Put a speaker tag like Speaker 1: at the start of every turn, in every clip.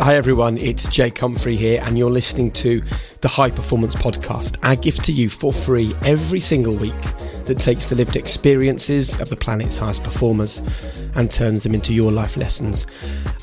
Speaker 1: Hi everyone, it's Jake Humphrey here, and you're listening to the High Performance Podcast. Our gift to you for free every single week that takes the lived experiences of the planet's highest performers and turns them into your life lessons.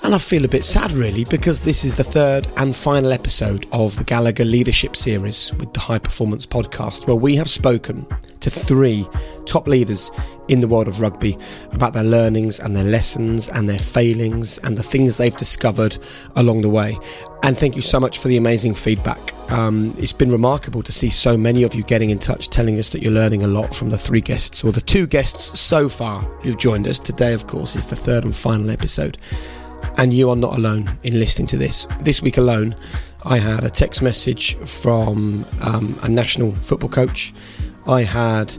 Speaker 1: And I feel a bit sad really because this is the third and final episode of the Gallagher Leadership Series with the High Performance Podcast, where we have spoken to three top leaders in the world of rugby about their learnings and their lessons and their failings and the things they've discovered along the way. And thank you so much for the amazing feedback. Um, it's been remarkable to see so many of you getting in touch, telling us that you're learning a lot from the three guests or the two guests so far who've joined us. Today, of course, is the third and final episode. And you are not alone in listening to this. This week alone, I had a text message from um, a national football coach. I had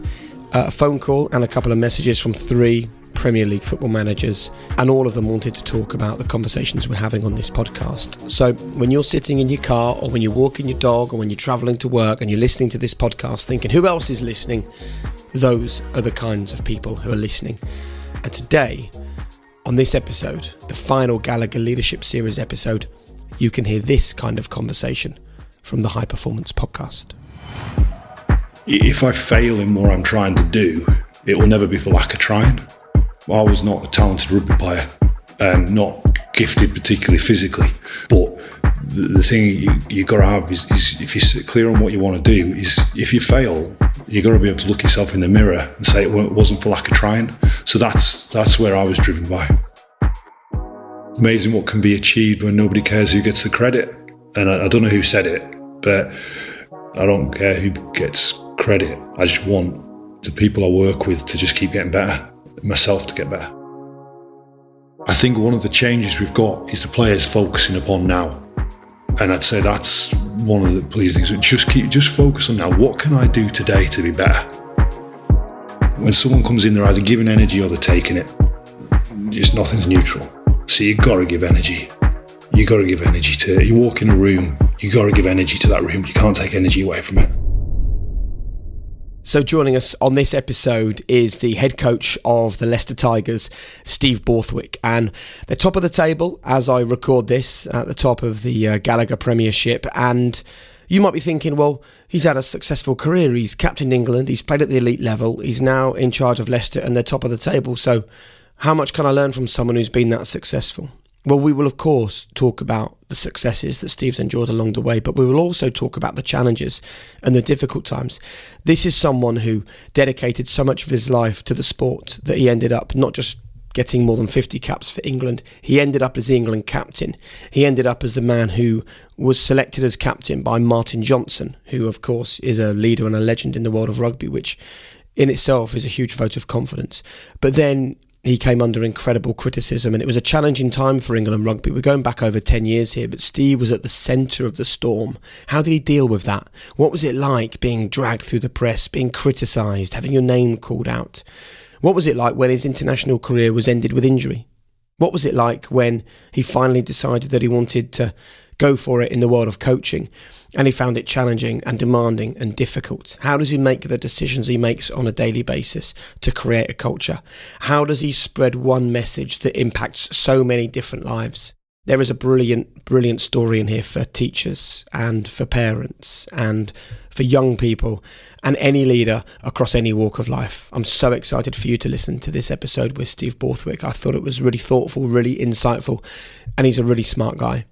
Speaker 1: a phone call and a couple of messages from three Premier League football managers, and all of them wanted to talk about the conversations we're having on this podcast. So, when you're sitting in your car, or when you're walking your dog, or when you're traveling to work and you're listening to this podcast thinking, who else is listening? Those are the kinds of people who are listening. And today, on this episode, the final Gallagher Leadership Series episode, you can hear this kind of conversation from the High Performance Podcast
Speaker 2: if I fail in what I'm trying to do, it will never be for lack of trying. I was not a talented rugby player, and not gifted particularly physically, but the, the thing you, you got to have is, is, if you're clear on what you want to do, is if you fail, you've got to be able to look yourself in the mirror and say it wasn't for lack of trying. So that's that's where I was driven by. Amazing what can be achieved when nobody cares who gets the credit. And I, I don't know who said it, but I don't care who gets credit. I just want the people I work with to just keep getting better, myself to get better. I think one of the changes we've got is the players focusing upon now. And I'd say that's one of the pleasing things. Just keep, just focus on now. What can I do today to be better? When someone comes in, they're either giving energy or they're taking it. Just nothing's neutral. So you've got to give energy. You've got to give energy to. You walk in a room, you've got to give energy to that room. You can't take energy away from it.
Speaker 1: So, joining us on this episode is the head coach of the Leicester Tigers, Steve Borthwick. And they're top of the table as I record this at the top of the uh, Gallagher Premiership. And you might be thinking, well, he's had a successful career. He's captained England, he's played at the elite level, he's now in charge of Leicester, and they're top of the table. So, how much can I learn from someone who's been that successful? Well, we will, of course, talk about the successes that Steve's enjoyed along the way, but we will also talk about the challenges and the difficult times. This is someone who dedicated so much of his life to the sport that he ended up not just getting more than 50 caps for England, he ended up as the England captain. He ended up as the man who was selected as captain by Martin Johnson, who, of course, is a leader and a legend in the world of rugby, which in itself is a huge vote of confidence. But then he came under incredible criticism, and it was a challenging time for England rugby. We're going back over 10 years here, but Steve was at the centre of the storm. How did he deal with that? What was it like being dragged through the press, being criticised, having your name called out? What was it like when his international career was ended with injury? What was it like when he finally decided that he wanted to go for it in the world of coaching and he found it challenging and demanding and difficult. How does he make the decisions he makes on a daily basis to create a culture? How does he spread one message that impacts so many different lives? There is a brilliant, brilliant story in here for teachers and for parents and for young people and any leader across any walk of life. I'm so excited for you to listen to this episode with Steve Borthwick. I thought it was really thoughtful, really insightful, and he's a really smart guy.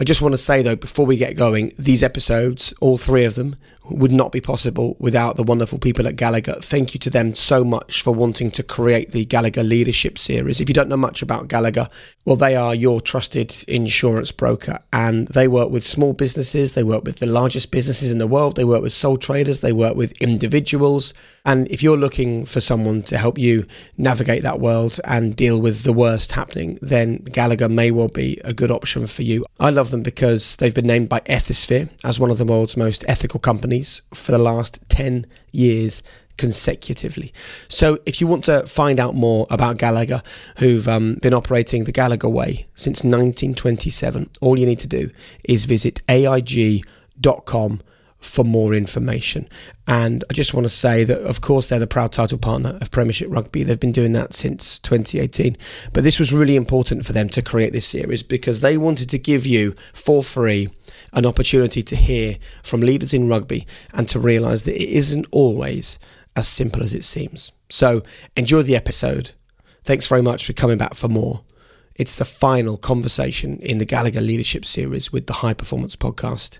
Speaker 1: I just want to say though, before we get going, these episodes, all three of them, would not be possible without the wonderful people at Gallagher. Thank you to them so much for wanting to create the Gallagher Leadership Series. If you don't know much about Gallagher, well, they are your trusted insurance broker and they work with small businesses, they work with the largest businesses in the world, they work with sole traders, they work with individuals. And if you're looking for someone to help you navigate that world and deal with the worst happening, then Gallagher may well be a good option for you. I love them because they've been named by Ethisphere as one of the world's most ethical companies for the last 10 years consecutively. So, if you want to find out more about Gallagher, who've um, been operating the Gallagher way since 1927, all you need to do is visit ajg.com for more information. And I just want to say that, of course, they're the proud title partner of Premiership Rugby. They've been doing that since 2018. But this was really important for them to create this series because they wanted to give you for free an opportunity to hear from leaders in rugby and to realise that it isn't always as simple as it seems. So enjoy the episode. Thanks very much for coming back for more. It's the final conversation in the Gallagher Leadership Series with the High Performance Podcast.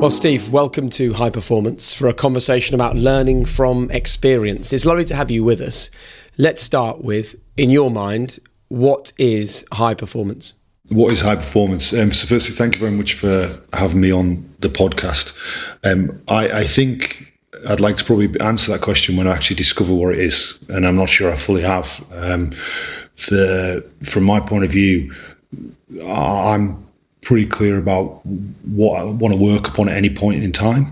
Speaker 1: Well, Steve, welcome to High Performance for a conversation about learning from experience. It's lovely to have you with us. Let's start with, in your mind, what is high performance?
Speaker 2: What is high performance? Um, so, firstly, thank you very much for having me on the podcast. Um, I, I, think I'd like to probably answer that question when I actually discover what it is, and I'm not sure I fully have. Um, the, from my point of view, I'm pretty clear about what I want to work upon at any point in time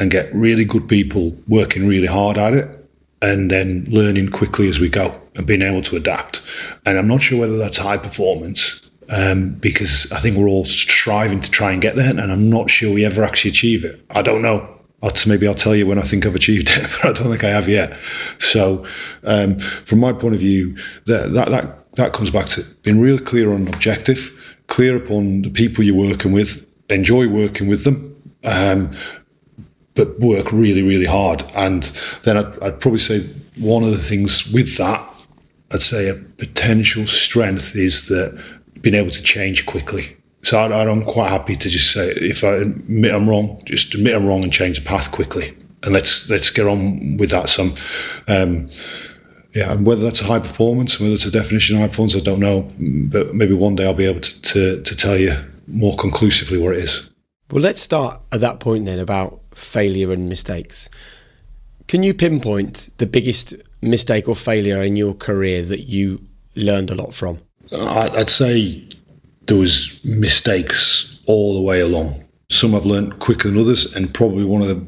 Speaker 2: and get really good people working really hard at it and then learning quickly as we go and being able to adapt. And I'm not sure whether that's high performance um, because I think we're all striving to try and get there, and I'm not sure we ever actually achieve it. I don't know. I'll, maybe I'll tell you when I think I've achieved it, but I don't think I have yet. So, um, from my point of view, that, that that that comes back to being real clear on objective, clear upon the people you're working with, enjoy working with them, um, but work really, really hard. And then I'd, I'd probably say one of the things with that I'd say a potential strength is that being able to change quickly. So I, am quite happy to just say if I admit I'm wrong, just admit I'm wrong and change the path quickly, and let's let's get on with that. Some, um, yeah, and whether that's a high performance, whether it's a definition of high performance, I don't know. But maybe one day I'll be able to, to, to tell you more conclusively what it is.
Speaker 1: Well, let's start at that point then about failure and mistakes. Can you pinpoint the biggest mistake or failure in your career that you learned a lot from?
Speaker 2: I'd say there was mistakes all the way along. Some I've learned quicker than others, and probably one of the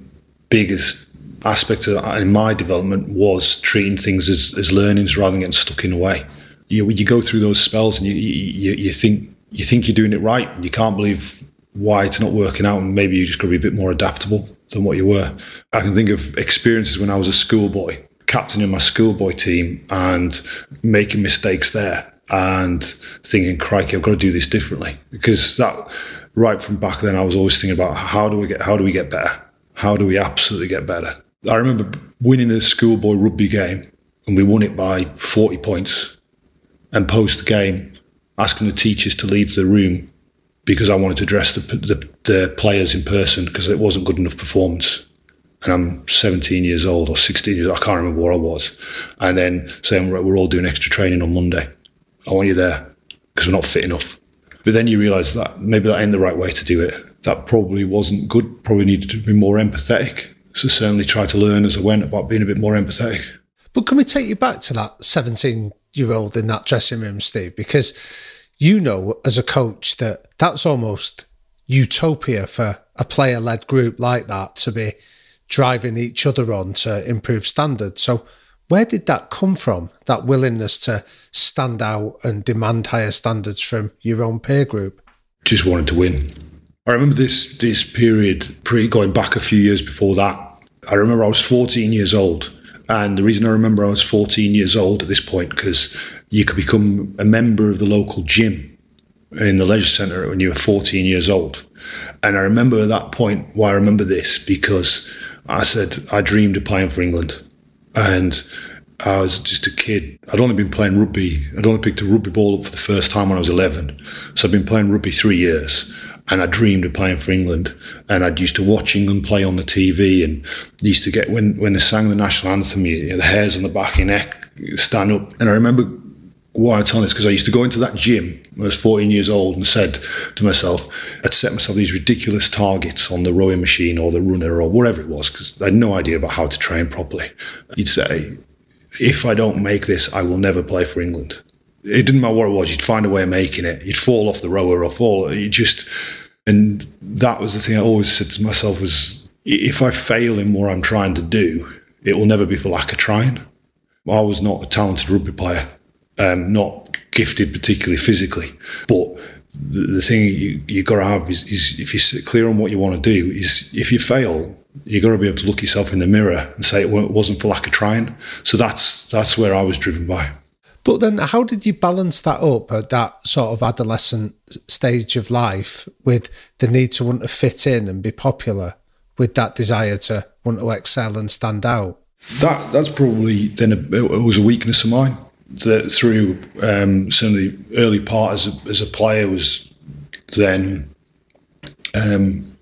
Speaker 2: biggest aspects uh, in my development was treating things as, as learnings rather than getting stuck in a way. You, you go through those spells and you, you, you think you think you're doing it right, and you can't believe why it's not working out, and maybe you just got to be a bit more adaptable than what you were. I can think of experiences when I was a schoolboy captaining my schoolboy team and making mistakes there and thinking, crikey, I've got to do this differently. Because that right from back then I was always thinking about how do we get how do we get better? How do we absolutely get better? I remember winning a schoolboy rugby game and we won it by 40 points and post the game asking the teachers to leave the room because I wanted to address the, the, the players in person because it wasn't good enough performance and I'm 17 years old or 16 years, I can't remember what I was. And then saying we're all doing extra training on Monday. I want you there because we're not fit enough. But then you realise that maybe that ain't the right way to do it. That probably wasn't good. Probably needed to be more empathetic. So certainly try to learn as I went about being a bit more empathetic.
Speaker 3: But can we take you back to that 17 year old in that dressing room, Steve? Because you know, as a coach, that that's almost utopia for a player led group like that to be driving each other on to improve standards. So, where did that come from? That willingness to stand out and demand higher standards from your own peer group?
Speaker 2: Just wanted to win. I remember this this period pre going back a few years before that. I remember I was 14 years old, and the reason I remember I was 14 years old at this point because you could become a member of the local gym in the leisure centre when you were 14 years old. And I remember at that point why I remember this because I said I dreamed of playing for England, and I was just a kid. I'd only been playing rugby. I'd only picked a rugby ball up for the first time when I was 11. So I'd been playing rugby three years, and I dreamed of playing for England. And I'd used to watch England play on the TV, and used to get when when they sang the national anthem, you know, the hairs on the back of your neck stand up. And I remember why I'm telling this because I used to go into that gym when I was 14 years old and said to myself, I'd set myself these ridiculous targets on the rowing machine or the runner or whatever it was because I had no idea about how to train properly. You'd say, if I don't make this, I will never play for England. It didn't matter what it was, you'd find a way of making it. You'd fall off the rower or fall. You just, and that was the thing I always said to myself was, if I fail in what I'm trying to do, it will never be for lack of trying. I was not a talented rugby player um, not gifted particularly physically, but the, the thing you, you got to have is, is if you're clear on what you want to do, is if you fail, you got to be able to look yourself in the mirror and say it wasn't for lack of trying. So that's that's where I was driven by.
Speaker 3: But then, how did you balance that up at that sort of adolescent stage of life with the need to want to fit in and be popular, with that desire to want to excel and stand out?
Speaker 2: That that's probably then a, it was a weakness of mine. That through um, some of the early part as a, as a player was then um,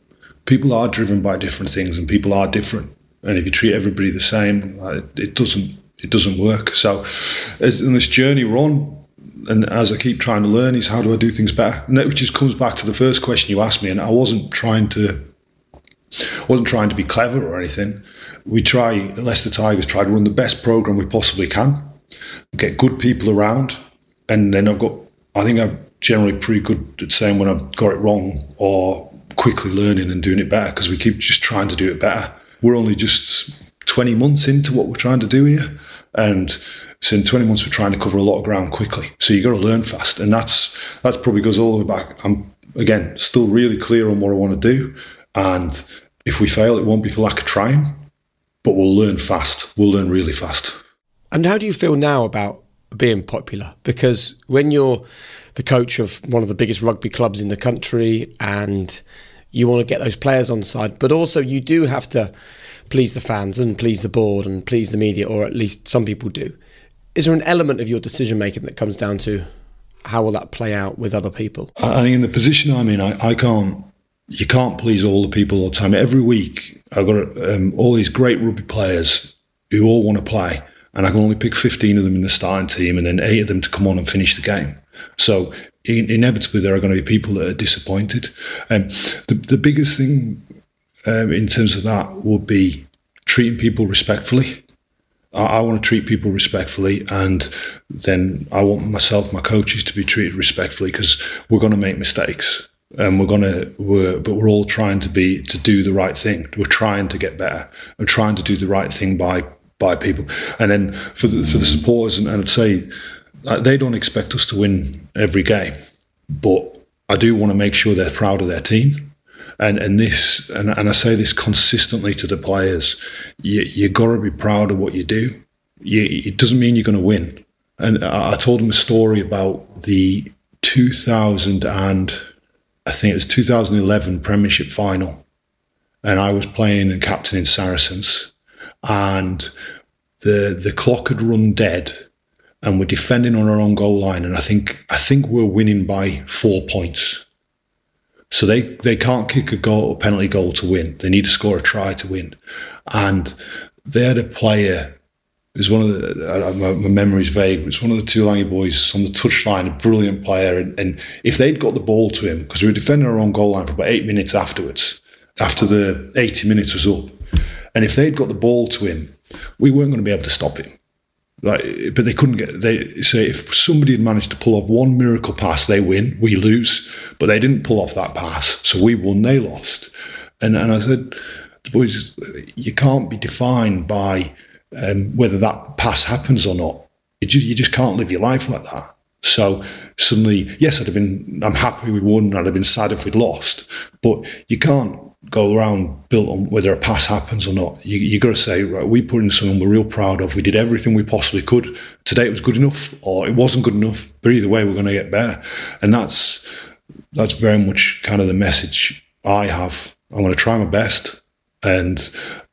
Speaker 2: people are driven by different things and people are different. And if you treat everybody the same, it doesn't it doesn't work. So, as, in this journey we're on, and as I keep trying to learn, is how do I do things better? And that just comes back to the first question you asked me, and I wasn't trying to wasn't trying to be clever or anything. We try, Leicester Tigers try to run the best program we possibly can, get good people around, and then I've got. I think I'm generally pretty good at saying when I've got it wrong or quickly learning and doing it better because we keep just trying to do it better. We're only just 20 months into what we're trying to do here. And so in 20 months, we're trying to cover a lot of ground quickly. So you got to learn fast. And that's, that's probably goes all the way back. I'm, again, still really clear on what I want to do. And if we fail, it won't be for lack of trying, but we'll learn fast. We'll learn really fast.
Speaker 1: And how do you feel now about being popular? Because when you're the coach of one of the biggest rugby clubs in the country and you want to get those players on side, but also you do have to please the fans and please the board and please the media, or at least some people do. Is there an element of your decision making that comes down to how will that play out with other people?
Speaker 2: I think in the position I'm in, I, I can't. You can't please all the people all the time. Every week, I've got um, all these great rugby players who all want to play, and I can only pick 15 of them in the starting team, and then eight of them to come on and finish the game. So inevitably, there are going to be people that are disappointed. And um, the the biggest thing um, in terms of that would be treating people respectfully. I, want to treat people respectfully, and then I want myself, my coaches, to be treated respectfully because we're going to make mistakes and we're gonna we're but we're all trying to be to do the right thing we're trying to get better and trying to do the right thing by by people and then for the for the supporters and, i'd say they don't expect us to win every game but i do want to make sure they're proud of their team and and this and, and I say this consistently to the players, you you got to be proud of what you do. You, it doesn't mean you're going to win. And I, I told them a story about the 2000 and I think it was 2011 Premiership final, and I was playing and captaining Saracens, and the the clock had run dead, and we're defending on our own goal line, and I think I think we're winning by four points so they, they can't kick a goal, a penalty goal to win. They need to score a try to win. And they had a player it was one of the, my, my memory's vague, it was one of the Tuilagi boys on the touchline, a brilliant player. And, and if they'd got the ball to him, because we were defending our own goal line for about eight minutes afterwards, after the 80 minutes was up, and if they'd got the ball to him, we weren't going to be able to stop him. Like, but they couldn't get. They say if somebody had managed to pull off one miracle pass, they win, we lose. But they didn't pull off that pass, so we won, they lost. And and I said, boys, you can't be defined by um, whether that pass happens or not. You just, you just can't live your life like that. So suddenly, yes, I'd have been. I'm happy we won. I'd have been sad if we'd lost. But you can't go around built on whether a pass happens or not. You, you got to say, right, we put in something we're real proud of. We did everything we possibly could. Today it was good enough, or it wasn't good enough. But either way, we're going to get better, and that's that's very much kind of the message I have. I want to try my best, and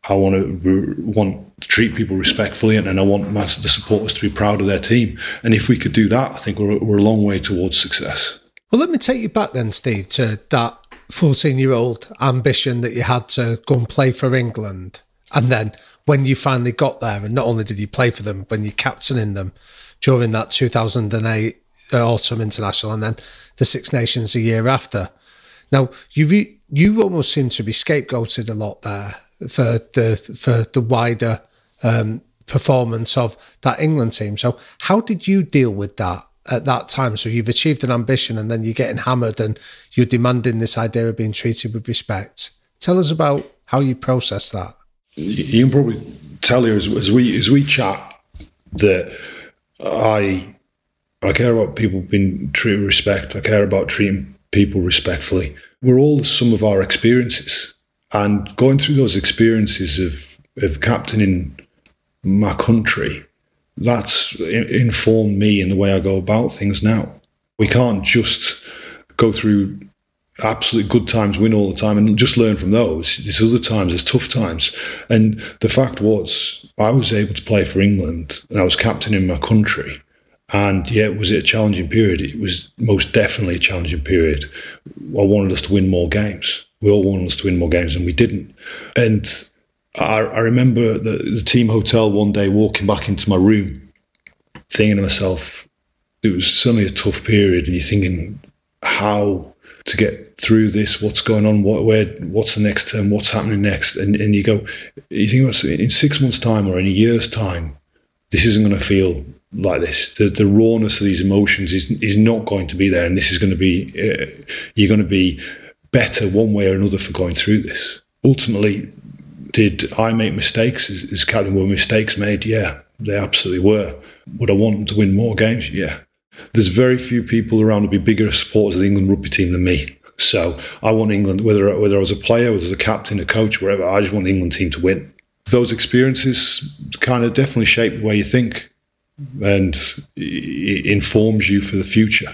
Speaker 2: I want to want to treat people respectfully, and, and I want my, the supporters to be proud of their team. And if we could do that, I think we're we're a long way towards success.
Speaker 3: Well, let me take you back then, Steve, to that 14 year old ambition that you had to go and play for England. And then when you finally got there, and not only did you play for them, when you're captaining them during that 2008 uh, autumn international and then the Six Nations a year after. Now, you re- you almost seem to be scapegoated a lot there for the for the wider um, performance of that England team. So, how did you deal with that? At that time. So you've achieved an ambition and then you're getting hammered and you're demanding this idea of being treated with respect. Tell us about how you process that.
Speaker 2: You can probably tell you as, as we as we chat that I I care about people being treated with respect. I care about treating people respectfully. We're all the sum of our experiences. And going through those experiences of, of captaining my country, that's informed me in the way I go about things now. We can't just go through absolutely good times, win all the time, and just learn from those. There's other times, there's tough times. And the fact was, I was able to play for England and I was captain in my country. And yeah, was it a challenging period? It was most definitely a challenging period. I wanted us to win more games. We all wanted us to win more games, and we didn't. And I, I remember the, the team hotel one day walking back into my room, thinking to myself, it was certainly a tough period, and you're thinking how to get through this, what's going on, what, where, what's the next term, what's happening next, and and you go, you think in six months' time or in a year's time, this isn't going to feel like this. The, the rawness of these emotions is is not going to be there, and this is going to be uh, you're going to be better one way or another for going through this. Ultimately, did I make mistakes? Is, is captain were mistakes made? Yeah, they absolutely were. Would I want them to win more games? Yeah. There's very few people around to be bigger supporters of the England rugby team than me. So I want England, whether whether I was a player, whether I was a captain, a coach, wherever. I just want the England team to win. Those experiences kind of definitely shape the way you think and it informs you for the future.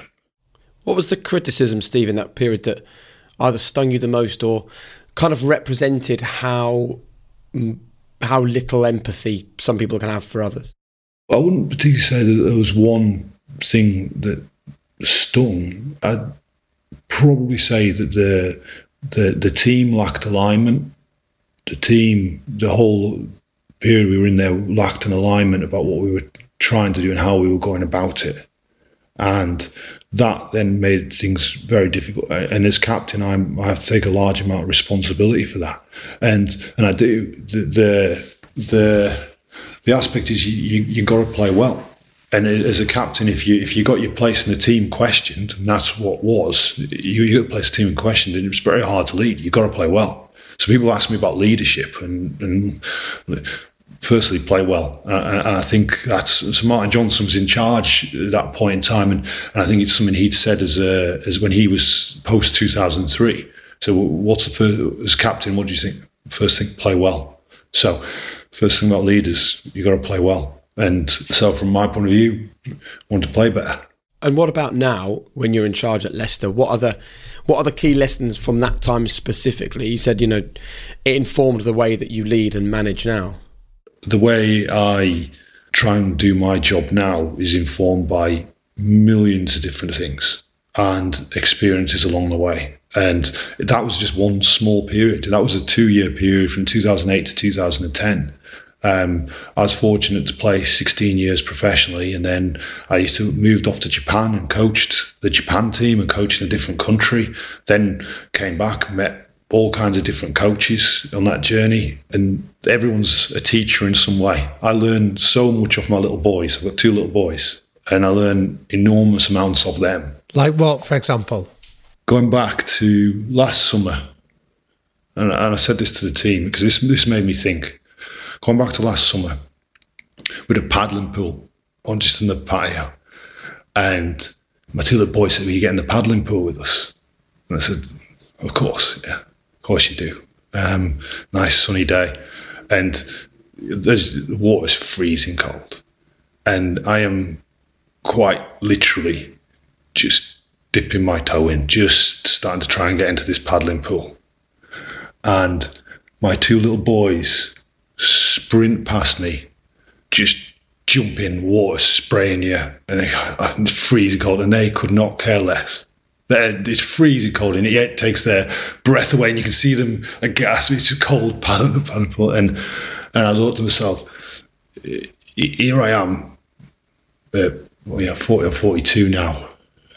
Speaker 1: What was the criticism, Steve, in that period that either stung you the most or kind of represented how how little empathy some people can have for others?
Speaker 2: I wouldn't particularly say that there was one thing that stung. I'd probably say that the the the team lacked alignment. The team, the whole period we were in there, lacked an alignment about what we were trying to do and how we were going about it. And that then made things very difficult. And as captain, I'm, I have to take a large amount of responsibility for that. And and I do. The the the, the aspect is you, you, you got to play well. And as a captain, if you if you got your place in the team questioned, and that's what was, you, you got to place the team questioned, and it was very hard to lead. You got to play well. So people ask me about leadership, and, and firstly play well. Uh, I think that's so. Martin Johnson was in charge at that point in time, and, and I think it's something he'd said as a, as when he was post two thousand three. So, what's the first, as captain? What do you think? First thing, play well. So, first thing about leaders, you got to play well. And so, from my point of view, want to play better.
Speaker 1: And what about now, when you're in charge at Leicester? What are the what are the key lessons from that time specifically? You said you know it informed the way that you lead and manage now
Speaker 2: the way I try and do my job now is informed by millions of different things and experiences along the way. And that was just one small period. That was a two year period from 2008 to 2010. Um, I was fortunate to play 16 years professionally, and then I used to moved off to Japan and coached the Japan team and coached in a different country. Then came back, met all kinds of different coaches on that journey, and everyone's a teacher in some way. I learn so much of my little boys. I've got two little boys, and I learn enormous amounts of them.
Speaker 3: Like what, for example?
Speaker 2: Going back to last summer, and, and I said this to the team because this this made me think. Going back to last summer, with a paddling pool on just in the patio, and my two little boys said, "Will you get in the paddling pool with us?" And I said, "Of course, yeah." Course you do. Um, nice sunny day, and there's the water's freezing cold, and I am quite literally just dipping my toe in, just starting to try and get into this paddling pool, and my two little boys sprint past me, just jump in, water spraying you, and it's freezing cold, and they could not care less. It's freezing cold and it takes their breath away, and you can see them aghast. It's a cold paddle, paddle, and and I thought to myself, here I am, uh, well, yeah, forty or forty-two now,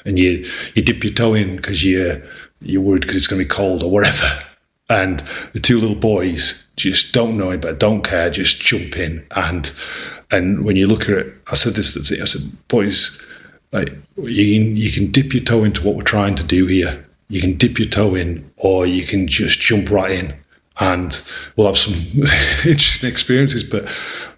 Speaker 2: and you you dip your toe in because you you're worried because it's going to be cold or whatever, and the two little boys just don't know it, but don't care, just jump in, and and when you look at it, I said this, it, I said, boys like you can, you can dip your toe into what we're trying to do here. You can dip your toe in, or you can just jump right in. and we'll have some interesting experiences. But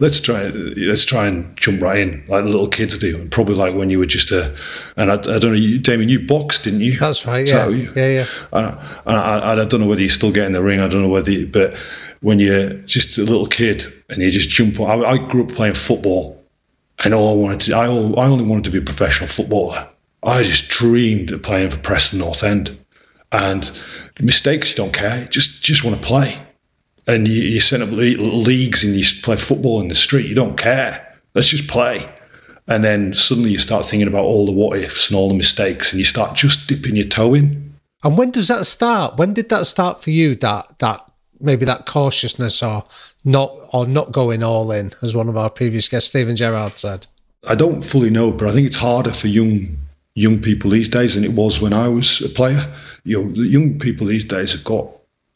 Speaker 2: let's try let's try and jump right in like the little kids do, and probably like when you were just a. And I, I don't know, you, Damian, you boxed, didn't you?
Speaker 3: That's right. Yeah, yeah, yeah.
Speaker 2: And I, I, I, don't know whether you still get in the ring. I don't know whether, you, but when you're just a little kid and you just jump. I, I grew up playing football, and all I wanted to, I, all, I only wanted to be a professional footballer. I just dreamed of playing for Preston North End, and mistakes you don't care. Just just want to play, and you, you set up leagues and you play football in the street. You don't care. Let's just play. And then suddenly you start thinking about all the what ifs and all the mistakes, and you start just dipping your toe in.
Speaker 3: And when does that start? When did that start for you? That that maybe that cautiousness or not or not going all in, as one of our previous guests, Steven Gerrard, said.
Speaker 2: I don't fully know, but I think it's harder for young young people these days than it was when I was a player. You know, the young people these days have got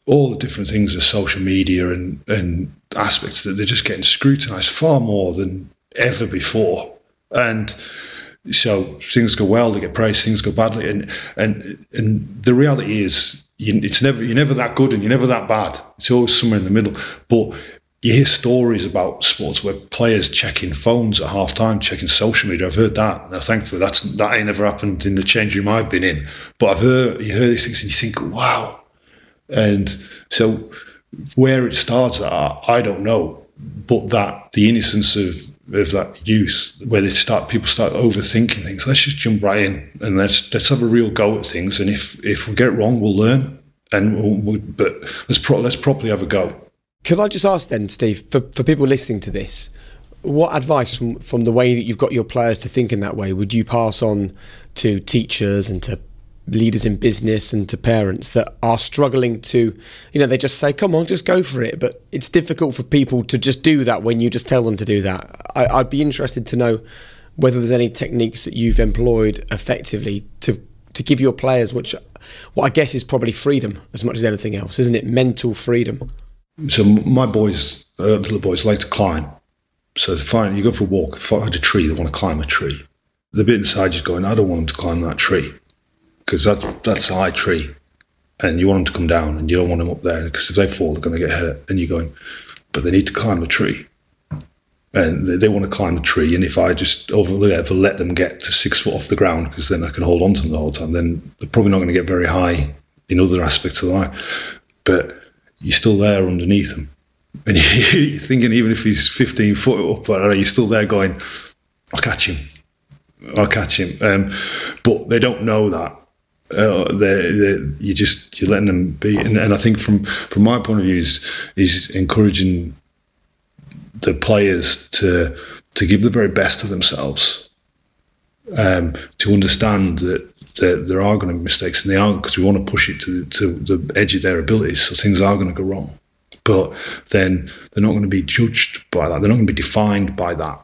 Speaker 2: all the different things of social media and, and aspects that they're just getting scrutinized far more than ever before. And so things go well, they get praised, things go badly. And and and the reality is you, it's never you're never that good and you're never that bad. It's always somewhere in the middle. But you hear stories about sports where players checking phones at half time, checking social media. I've heard that. Now, thankfully, that's that ain't ever happened in the change room I've been in. But I've heard you hear these things and you think, wow. And so, where it starts at, I don't know. But that the innocence of of that youth, where they start people start overthinking things. Let's just jump right in and let's let's have a real go at things. And if if we get it wrong, we'll learn. And we'll, but let's pro- let's properly have a go.
Speaker 1: Could I just ask then, Steve, for, for people listening to this, what advice from, from the way that you've got your players to think in that way would you pass on to teachers and to leaders in business and to parents that are struggling to, you know, they just say, come on, just go for it. But it's difficult for people to just do that when you just tell them to do that. I, I'd be interested to know whether there's any techniques that you've employed effectively to to give your players, which what I guess is probably freedom as much as anything else, isn't it? Mental freedom.
Speaker 2: So my boys, uh, little boys, like to climb. So fine, you go for a walk, find a tree, they want to climb a tree. The bit inside is going, I don't want them to climb that tree because that's that's a high tree, and you want them to come down, and you don't want them up there because if they fall, they're going to get hurt. And you're going, but they need to climb a tree, and they, they want to climb a tree. And if I just over ever let them get to six foot off the ground, because then I can hold on to them the whole time, then they're probably not going to get very high in other aspects of life. But you're still there underneath him. And you're thinking, even if he's 15 foot up, you're still there going, I'll catch him. I'll catch him. Um, but they don't know that uh, they're, they're, you just you're letting them be, and, and, I think from from my point of view is is encouraging the players to to give the very best of themselves, um, to understand that, that there are going to be mistakes, and they aren't because we want to push it to to the edge of their abilities, so things are going to go wrong, but then they're not going to be judged by that. They're not going to be defined by that.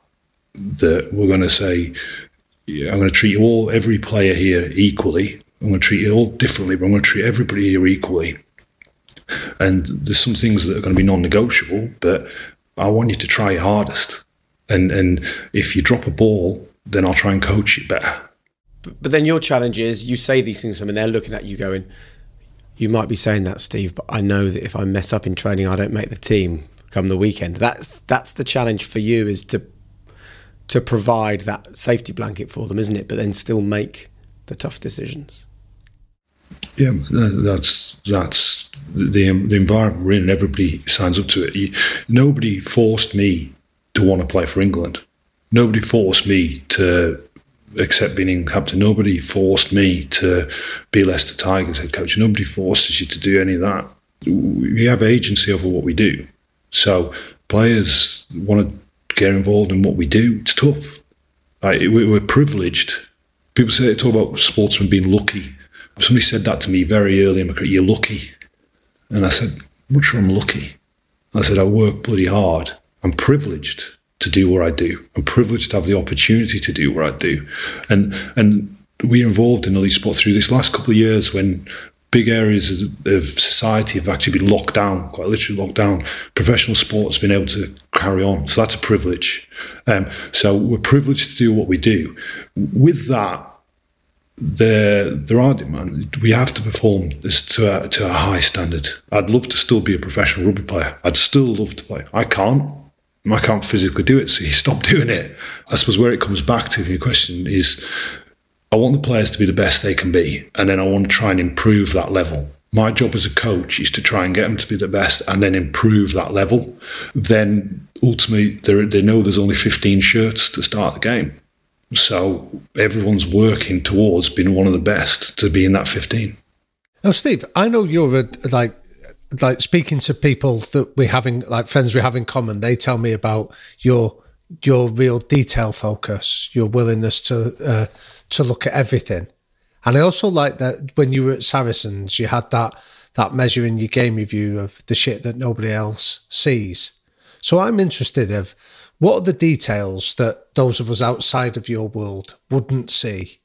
Speaker 2: That we're going to say, I'm going to treat all every player here equally I'm going to treat you all differently, but I'm going to treat everybody here equally. And there's some things that are going to be non-negotiable, but I want you to try your hardest. And and if you drop a ball, then I'll try and coach you better.
Speaker 1: But, then your challenge is you say these things to them, and they're looking at you going, "You might be saying that, Steve, but I know that if I mess up in training, I don't make the team come the weekend." That's that's the challenge for you is to to provide that safety blanket for them, isn't it? But then still make the tough decisions.
Speaker 2: Yeah, that's that's the the environment we're in, everybody signs up to it. nobody forced me to want to play for England. Nobody forced me to accept being in captain. Nobody forced me to be Leicester Tigers head coach. Nobody forces you to do any of that. We have agency over what we do. So players want to get involved in what we do. It's tough. Like, we're privileged. People say they talk about sportsmen being lucky. Somebody said that to me very early in my career. You're lucky. And I said, I'm not sure I'm lucky. I said, I work bloody hard. I'm privileged to do what I do. I'm privileged to have the opportunity to do what I do. And and we're involved in elite sport through this last couple of years when big areas of, society have actually been locked down, quite literally locked down. Professional sport's been able to carry on. So that's a privilege. Um, so we're privileged to do what we do. With that, there there are demands. We have to perform this to a, to a high standard. I'd love to still be a professional rugby player. I'd still love to play. I can't. I can't physically do it, so you stop doing it. I suppose where it comes back to your question is, I want the players to be the best they can be, and then I want to try and improve that level. My job as a coach is to try and get them to be the best, and then improve that level. Then ultimately, they know there's only 15 shirts to start the game so everyone's working towards being one of the best to be in that 15.
Speaker 3: Now, Steve, I know you're a, like like speaking to people that we having like friends we have in common. They tell me about your your real detail focus, your willingness to uh, to look at everything. And I also like that when you were at Saracens, you had that that measure in your game review of the shit that nobody else sees. So I'm interested of what are the details that those of us outside of your world wouldn't see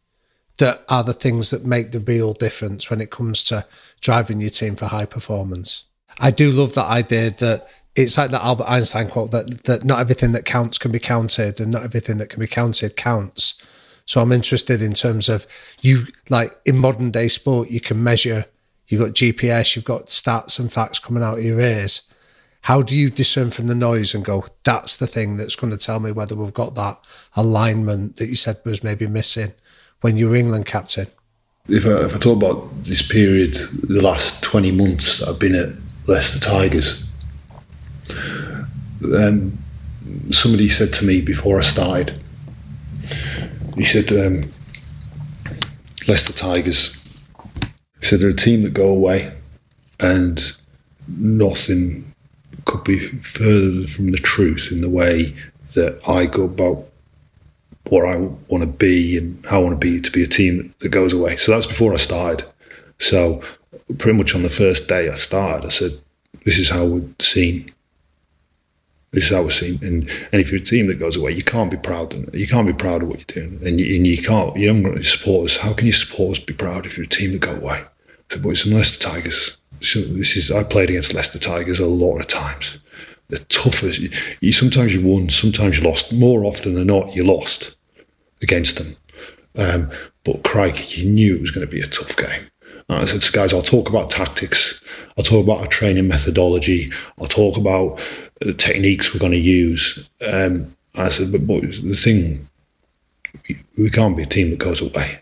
Speaker 3: that are the things that make the real difference when it comes to driving your team for high performance? I do love that idea that it's like the Albert Einstein quote that, that not everything that counts can be counted and not everything that can be counted counts. So I'm interested in terms of you, like in modern day sport, you can measure, you've got GPS, you've got stats and facts coming out of your ears. How do you discern from the noise and go, that's the thing that's going to tell me whether we've got that alignment that you said was maybe missing when you were England captain?
Speaker 2: If I, if I talk about this period, the last 20 months that I've been at Leicester Tigers, then somebody said to me before I started, he said, um, Leicester Tigers, he said they're a team that go away and nothing could be further from the truth in the way that I go about what I want to be and how I want to be to be a team that goes away. So that's before I started. So pretty much on the first day I started, I said, "This is how we're seen. This is how we're seen." And and if you're a team that goes away, you can't be proud. Of You can't be proud of what you're doing, and you, and you can't. You don't support supporters. How can you supporters be proud if you're a team that go away? So, boys, unless the Tigers so this is I played against Leicester Tigers a lot of times. The toughest. You, you, sometimes you won, sometimes you lost. More often than not, you lost against them. Um, but Craig, you knew it was going to be a tough game. And I said to guys, I'll talk about tactics. I'll talk about our training methodology. I'll talk about the techniques we're going to use. Um, I said, but the thing, we, we can't be a team that goes away.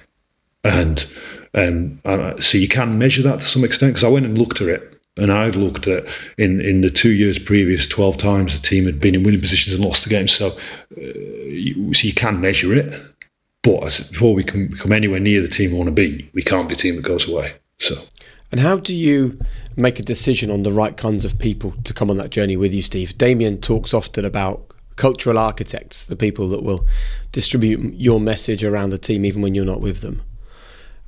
Speaker 2: And um, and so you can measure that to some extent because I went and looked at it. And I'd looked at in, in the two years previous, 12 times the team had been in winning positions and lost the game. So, uh, you, so you can measure it. But before we can come anywhere near the team we want to be, we can't be a team that goes away. So,
Speaker 1: and how do you make a decision on the right kinds of people to come on that journey with you, Steve? Damian talks often about cultural architects, the people that will distribute your message around the team even when you're not with them.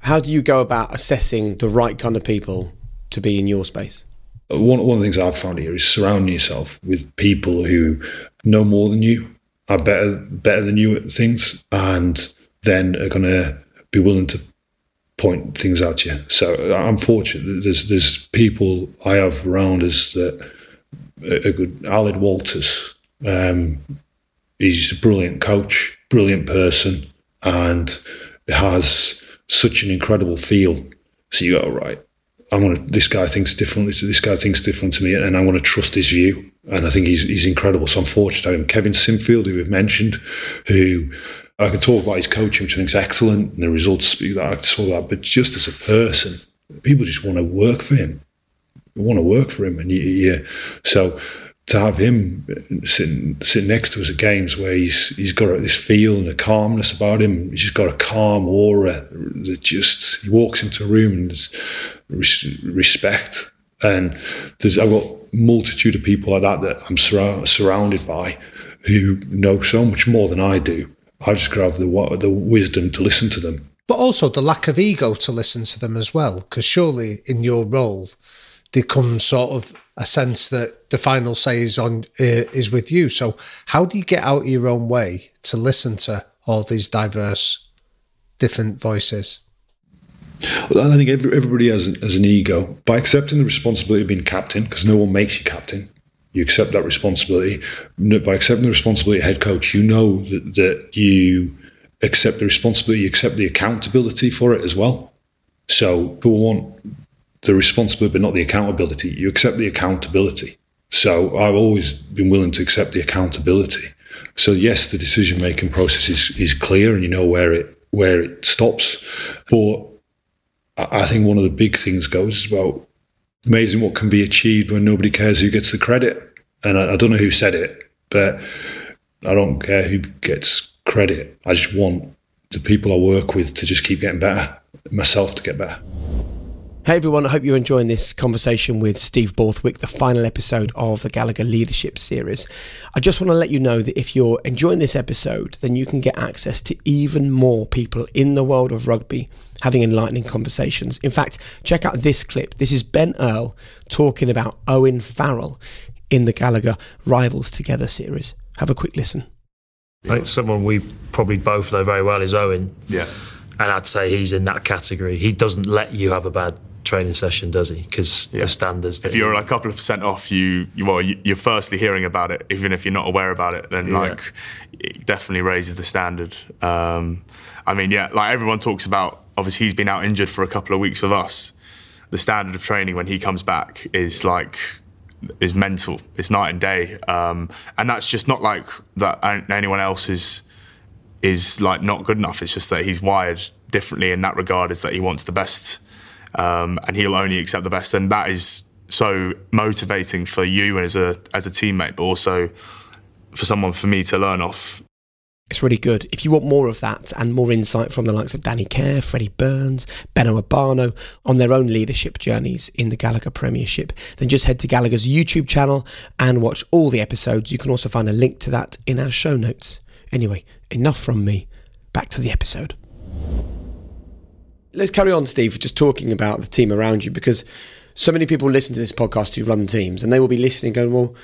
Speaker 1: How do you go about assessing the right kind of people to be in your space?
Speaker 2: One, one of the things I've found here is surrounding yourself with people who know more than you, are better better than you at things, and then are going to be willing to point things to you. So I'm fortunate. There's there's people I have around us that a good Aled Walters. Um, he's a brilliant coach, brilliant person, and has such an incredible feel. So you go, right, I want to, this guy thinks differently to this guy thinks different to me, and I want to trust his view. And I think he's, he's incredible. So I'm fortunate him. Kevin Sinfield, who we've mentioned, who I could talk about his coaching, which I think is excellent, and the results speak that. I saw that. But just as a person, people just want to work for him. They want to work for him. And yeah, so to have him sitting sitting next to us at games where he's he's got this feel and a calmness about him. He's just got a calm aura that just he walks into a room and respect. And there's I've got multitude of people like that that I'm sur- surrounded by who know so much more than I do. I just got to have the the wisdom to listen to them,
Speaker 3: but also the lack of ego to listen to them as well. Because surely in your role, there comes sort of a sense that the final say is on uh, is with you. So how do you get out of your own way to listen to all these diverse, different voices?
Speaker 2: I think everybody has, has an ego. By accepting the responsibility of being captain, because no one makes you captain, you accept that responsibility. By accepting the responsibility of head coach, you know that, that you accept the responsibility, you accept the accountability for it as well. So people want the responsibility, but not the accountability. You accept the accountability. So I've always been willing to accept the accountability. So yes, the decision making process is, is clear and you know where it where it stops. But I think one of the big things goes about amazing what can be achieved when nobody cares who gets the credit. And I, I don't know who said it, but I don't care who gets credit. I just want the people I work with to just keep getting better, myself to get better.
Speaker 1: Hey everyone, I hope you're enjoying this conversation with Steve Borthwick, the final episode of the Gallagher Leadership Series. I just want to let you know that if you're enjoying this episode, then you can get access to even more people in the world of rugby having enlightening conversations. In fact, check out this clip. This is Ben Earl talking about Owen Farrell in the Gallagher Rivals Together series. Have a quick listen.
Speaker 4: I think someone we probably both know very well is Owen.
Speaker 5: Yeah.
Speaker 4: And I'd say he's in that category. He doesn't let you have a bad training session, does he? Because yeah. the standards.
Speaker 5: If you're a couple of percent off, you, you well, you're firstly hearing about it, even if you're not aware about it. Then yeah. like, it definitely raises the standard. Um, I mean, yeah, like everyone talks about. Obviously, he's been out injured for a couple of weeks with us. The standard of training when he comes back is like is mental. It's night and day, um, and that's just not like that. Anyone else is is like not good enough. It's just that he's wired differently in that regard. Is that he wants the best um, and he'll only accept the best. And that is so motivating for you as a as a teammate, but also for someone for me to learn off.
Speaker 1: It's really good. If you want more of that and more insight from the likes of Danny Care, Freddie Burns, Beno Obano on their own leadership journeys in the Gallagher Premiership, then just head to Gallagher's YouTube channel and watch all the episodes. You can also find a link to that in our show notes. Anyway, enough from me. Back to the episode let's carry on, Steve, just talking about the team around you because so many people listen to this podcast who run teams and they will be listening going, well,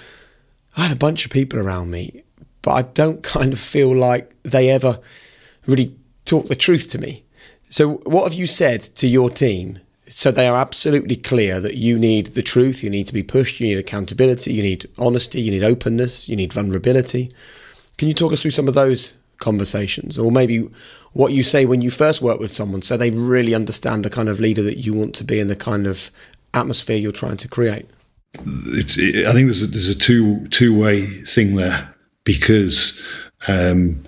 Speaker 1: I have a bunch of people around me, but I don't kind of feel like they ever really talk the truth to me. So, what have you said to your team so they are absolutely clear that you need the truth, you need to be pushed, you need accountability, you need honesty, you need openness, you need vulnerability? Can you talk us through some of those conversations or maybe what you say when you first work with someone so they really understand the kind of leader that you want to be and the kind of atmosphere you're trying to create.
Speaker 2: It's i think there's a, there's a two two way thing there because um,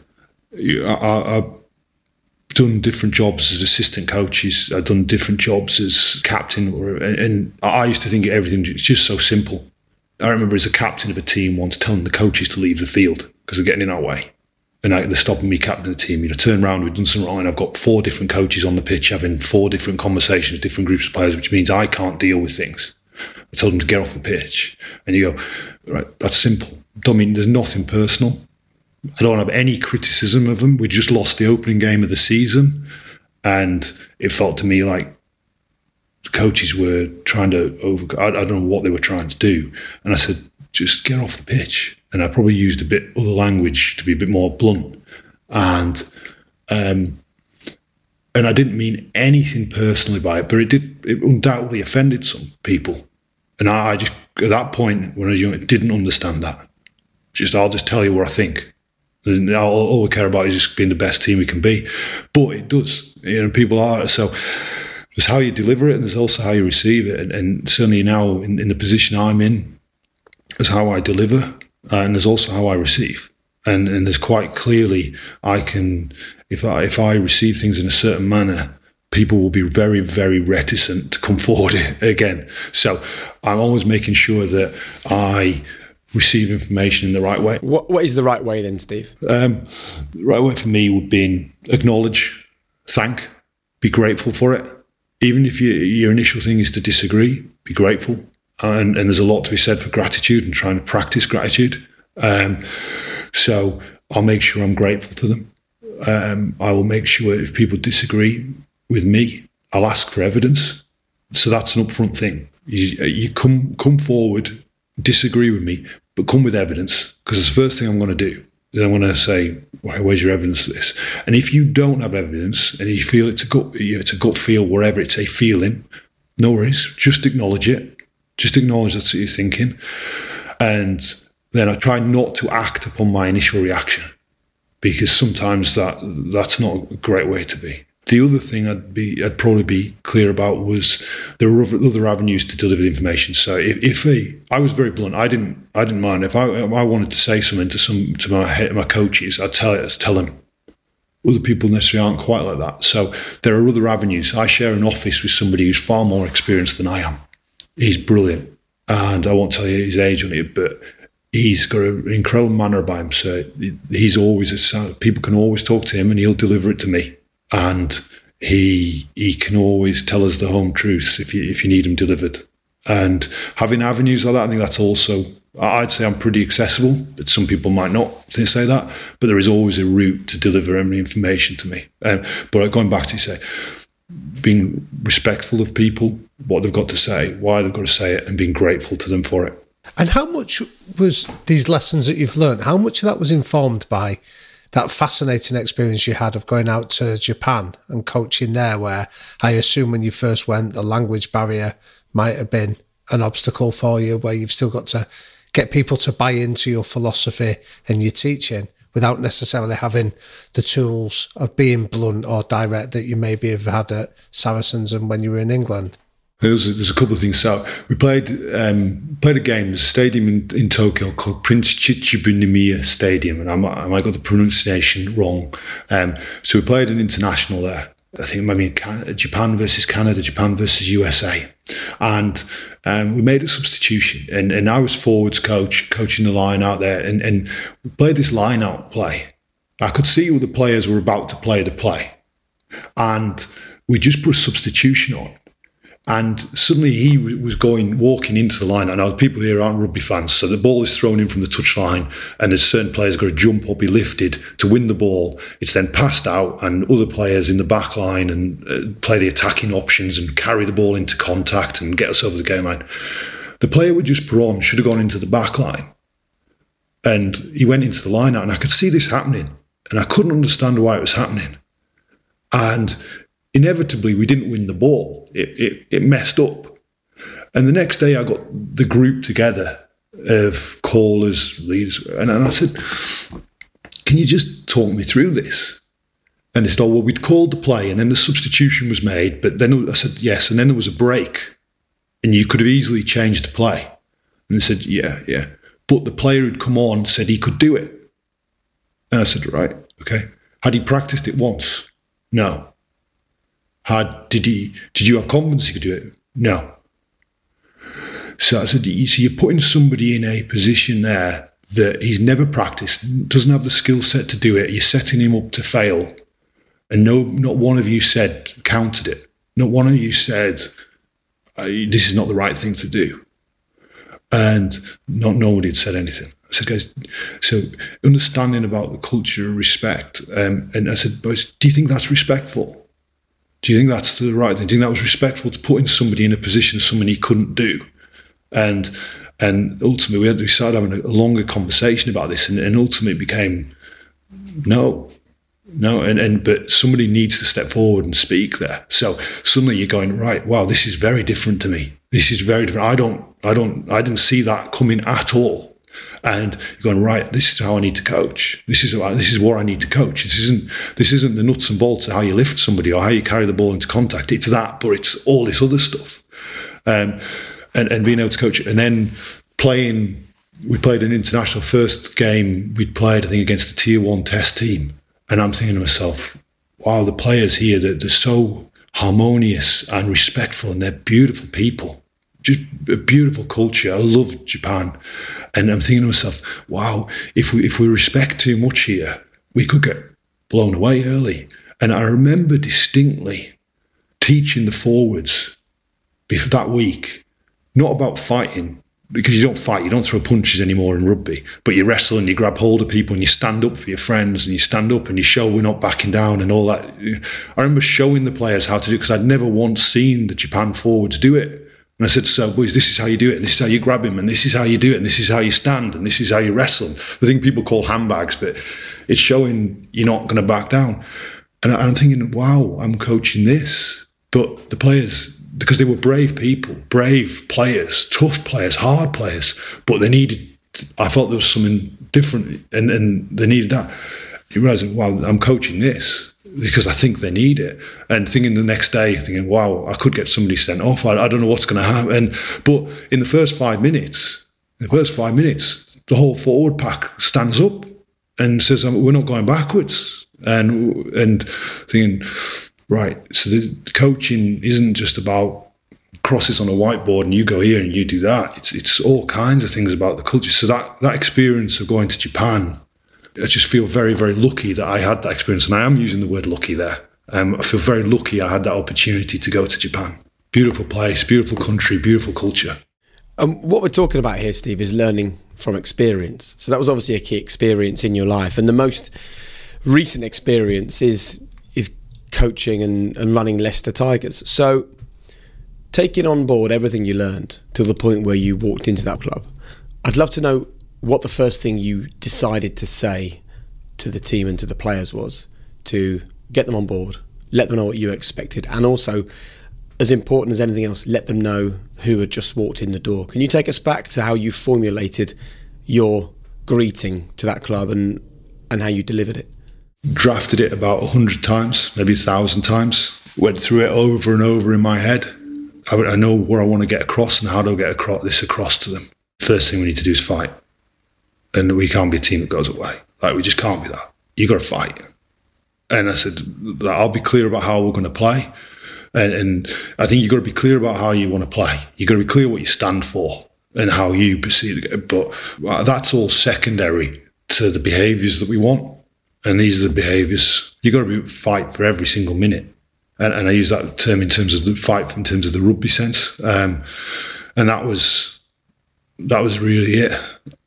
Speaker 2: I, have done different jobs as assistant coaches. I've done different jobs as captain or, and i used to think everything is just so simple. I remember as a captain of a team once telling the coaches to leave the field because they're getting in our way and I, they're stopping me captain the team. You know, turn around, we've done something wrong, I've got four different coaches on the pitch having four different conversations, different groups of players, which means I can't deal with things. I told them to get off the pitch, and you go, right, that's simple. Don't mean there's nothing personal. I don't have any criticism of them. We just lost the opening game of the season, and it felt to me like the coaches were trying to over. I, I don't know what they were trying to do, and I said, just get off the pitch and I probably used a bit other language to be a bit more blunt, and um, and I didn't mean anything personally by it, but it did it undoubtedly offended some people, and I, I just at that point when I was young, didn't understand that. Just I'll just tell you what I think. And all, all we care about is just being the best team we can be, but it does. You know, people are so. There's how you deliver it, and there's also how you receive it. And, and certainly now, in, in the position I'm in, is how I deliver and there's also how I receive. And, and there's quite clearly I can if I if I receive things in a certain manner, people will be very very reticent to come forward again. So I'm always making sure that I receive information in the right way.
Speaker 1: What what is the right way then, Steve?
Speaker 2: Um, the right way for me would be acknowledge, thank, be grateful for it. Even if you, your initial thing is to disagree, be grateful and, and there's a lot to be said for gratitude and trying to practice gratitude. Um, so I'll make sure I'm grateful to them. Um, I will make sure if people disagree with me, I'll ask for evidence. So that's an upfront thing. You, you come come forward, disagree with me, but come with evidence because it's the first thing I'm going to do. Then I'm going to say, "Where's your evidence for this?" And if you don't have evidence and you feel it's a gut, you know, it's a gut feel, wherever it's a feeling, no worries. Just acknowledge it just acknowledge that's what you're thinking. And then I try not to act upon my initial reaction because sometimes that that's not a great way to be. The other thing I'd be I'd probably be clear about was there are other avenues to deliver the information. So if, if a, I was very blunt, I didn't I didn't mind if I if I wanted to say something to some to my my coaches, I'd tell it I'd tell them. Other people necessarily aren't quite like that. So there are other avenues. I share an office with somebody who's far more experienced than I am. He's brilliant, and I won't tell you his age on it, but he's got an incredible manner about him. So he's always a, people can always talk to him, and he'll deliver it to me and he he can always tell us the home truths if you if you need them delivered. And having avenues like that, I think that's also I'd say I'm pretty accessible, but some people might not say that. But there is always a route to deliver any information to me. Um, but going back to you say, being respectful of people, what they've got to say, why they've got to say it, and being grateful to them for it.
Speaker 3: And how much was these lessons that you've learned? How much of that was informed by that fascinating experience you had of going out to Japan and coaching there, where I assume when you first went, the language barrier might have been an obstacle for you, where you've still got to get people to buy into your philosophy and your teaching without necessarily having the tools of being blunt or direct that you maybe have had at Saracens and when you were in England.
Speaker 2: There's a, there's a couple of things. So we played um, played a game, at a stadium in, in Tokyo called Prince Chichibunomiya Stadium, and I might, I might got the pronunciation wrong. Um, so we played an international there. I think mean Japan versus Canada, Japan versus USA, and um, we made a substitution. And, and I was forwards coach, coaching the line out there, and, and we played this line out play. I could see all the players were about to play the play, and we just put substitution on and suddenly he was going, walking into the line. And now people here aren't rugby fans, so the ball is thrown in from the touchline, and there's certain players got to jump or be lifted to win the ball. It's then passed out, and other players in the back line and uh, play the attacking options and carry the ball into contact and get us over the game line. The player we just on should have gone into the back line, and he went into the line out, and I could see this happening, and I couldn't understand why it was happening. And inevitably we didn't win the ball. It, it, it messed up. And the next day I got the group together of callers, leaders, and, and I said, Can you just talk me through this? And they said, Oh, well, we'd called the play and then the substitution was made. But then I said, Yes. And then there was a break and you could have easily changed the play. And they said, Yeah, yeah. But the player who'd come on said he could do it. And I said, Right, okay. Had he practiced it once? No. Had did he? Did you have confidence he could do it? No. So I said, so you're putting somebody in a position there that he's never practiced, doesn't have the skill set to do it. You're setting him up to fail, and no, not one of you said countered it. Not one of you said this is not the right thing to do, and not nobody had said anything. I said, guys, so understanding about the culture of respect, um, and I said, boys, do you think that's respectful? Do you think that's the right thing? Do you think that was respectful to putting somebody in a position of somebody he couldn't do? And and ultimately we, had, we started having a, a longer conversation about this, and, and ultimately it became no, no, and, and but somebody needs to step forward and speak there. So suddenly you're going right. Wow, this is very different to me. This is very different. I don't, I don't, I didn't see that coming at all and going right. This is how I need to coach. This is this is what I need to coach. This isn't this isn't the nuts and bolts of how you lift somebody or how you carry the ball into contact. It's that, but it's all this other stuff, um, and and being able to coach it, and then playing. We played an international first game. We'd played, I think, against a tier one test team, and I'm thinking to myself, "Wow, the players here they're, they're so harmonious and respectful, and they're beautiful people." Just a beautiful culture. I love Japan. And I'm thinking to myself, wow, if we if we respect too much here, we could get blown away early. And I remember distinctly teaching the forwards before that week, not about fighting, because you don't fight, you don't throw punches anymore in rugby, but you wrestle and you grab hold of people and you stand up for your friends and you stand up and you show we're not backing down and all that. I remember showing the players how to do it because I'd never once seen the Japan forwards do it. And I said, so boys, this is how you do it, and this is how you grab him, and this is how you do it, and this is how you stand, and this is how you wrestle. The thing people call handbags, but it's showing you're not going to back down. And I'm thinking, wow, I'm coaching this. But the players, because they were brave people, brave players, tough players, hard players, but they needed, I felt there was something different, and, and they needed that. You realise, well, I'm coaching this because I think they need it. And thinking the next day, thinking, wow, I could get somebody sent off. I, I don't know what's going to happen. But in the first five minutes, the first five minutes, the whole forward pack stands up and says, um, we're not going backwards. And, and thinking, right, so the coaching isn't just about crosses on a whiteboard and you go here and you do that. It's, it's all kinds of things about the culture. So that, that experience of going to Japan I just feel very, very lucky that I had that experience. And I am using the word lucky there. Um, I feel very lucky I had that opportunity to go to Japan. Beautiful place, beautiful country, beautiful culture.
Speaker 1: Um, what we're talking about here, Steve, is learning from experience. So that was obviously a key experience in your life. And the most recent experience is is coaching and, and running Leicester Tigers. So taking on board everything you learned to the point where you walked into that club, I'd love to know what the first thing you decided to say to the team and to the players was to get them on board, let them know what you expected, and also, as important as anything else, let them know who had just walked in the door. Can you take us back to how you formulated your greeting to that club and and how you delivered it?
Speaker 2: Drafted it about a hundred times, maybe a thousand times. Went through it over and over in my head. I, I know where I want to get across and how I get across this across to them. First thing we need to do is fight and we can't be a team that goes away. Like we just can't be that. You got to fight. And I said, I'll be clear about how we're going to play. And, and I think you've got to be clear about how you want to play. You've got to be clear what you stand for and how you perceive it. But that's all secondary to the behaviours that we want. And these are the behaviours. You've got to be, fight for every single minute. And, and, I use that term in terms of the fight in terms of the rugby sense. Um, and that was that was really it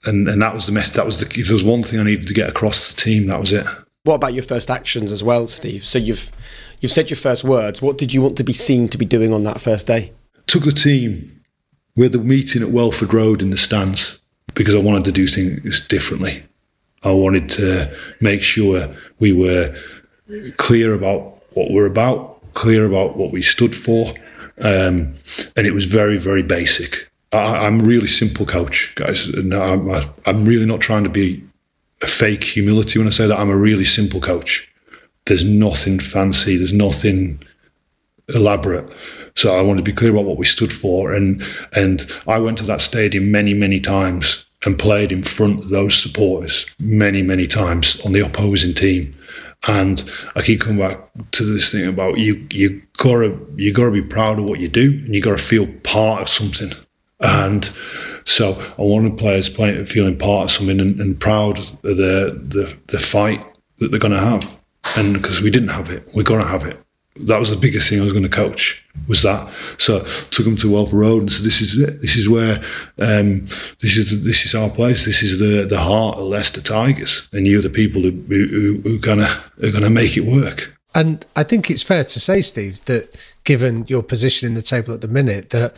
Speaker 2: and and that was the mess. That was the if there was one thing I needed to get across to the team, that was it.
Speaker 1: What about your first actions as well, Steve? So you've you've said your first words. What did you want to be seen to be doing on that first day?
Speaker 2: Took the team. We had the meeting at Welford Road in the stands because I wanted to do things differently. I wanted to make sure we were clear about what we're about, clear about what we stood for, um, and it was very, very basic. I, am really simple coach, guys. I'm, I'm really not trying to be a fake humility when I say that. I'm a really simple coach. There's nothing fancy. There's nothing elaborate. So I want to be clear about what we stood for. And and I went to that stadium many, many times and played in front of those supporters many, many times on the opposing team. And I keep coming back to this thing about you you gotta you gotta be proud of what you do and you gotta feel part of something. And so I wanted players playing, feeling part of something and, and proud of the, the, the fight that they're going to have. And because we didn't have it, we're going to have it. That was the biggest thing I was going to coach was that. So I took them to Welford Road and said, "This is it. This is where um, this is this is our place. This is the the heart of Leicester Tigers, and you're the people who who, who gonna are gonna make it work."
Speaker 3: And I think it's fair to say, Steve, that given your position in the table at the minute, that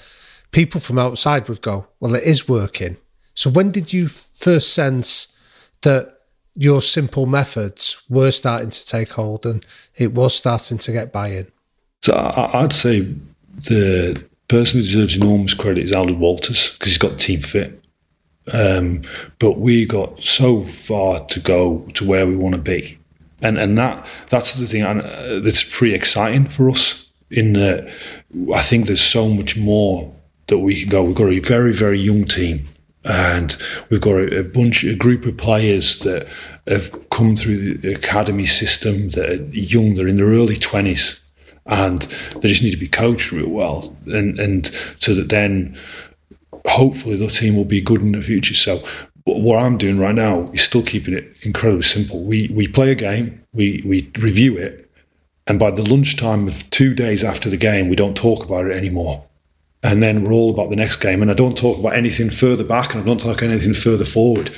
Speaker 3: people from outside would go, well, it is working. So when did you first sense that your simple methods were starting to take hold and it was starting to get buy-in?
Speaker 2: So I'd say the person who deserves enormous credit is Aled Walters because he's got team fit. Um, but we got so far to go to where we want to be, and and that that's the thing uh, that's pretty exciting for us. In that, I think there's so much more that we can go. We've got a very, very young team, and we've got a, a bunch, a group of players that have come through the academy system that are young. They're in their early twenties, and they just need to be coached real well, and and so that then hopefully the team will be good in the future. So what I'm doing right now is still keeping it incredibly simple. We we play a game, we we review it, and by the lunchtime of two days after the game, we don't talk about it anymore and then we're all about the next game. And I don't talk about anything further back, and I don't talk anything further forward.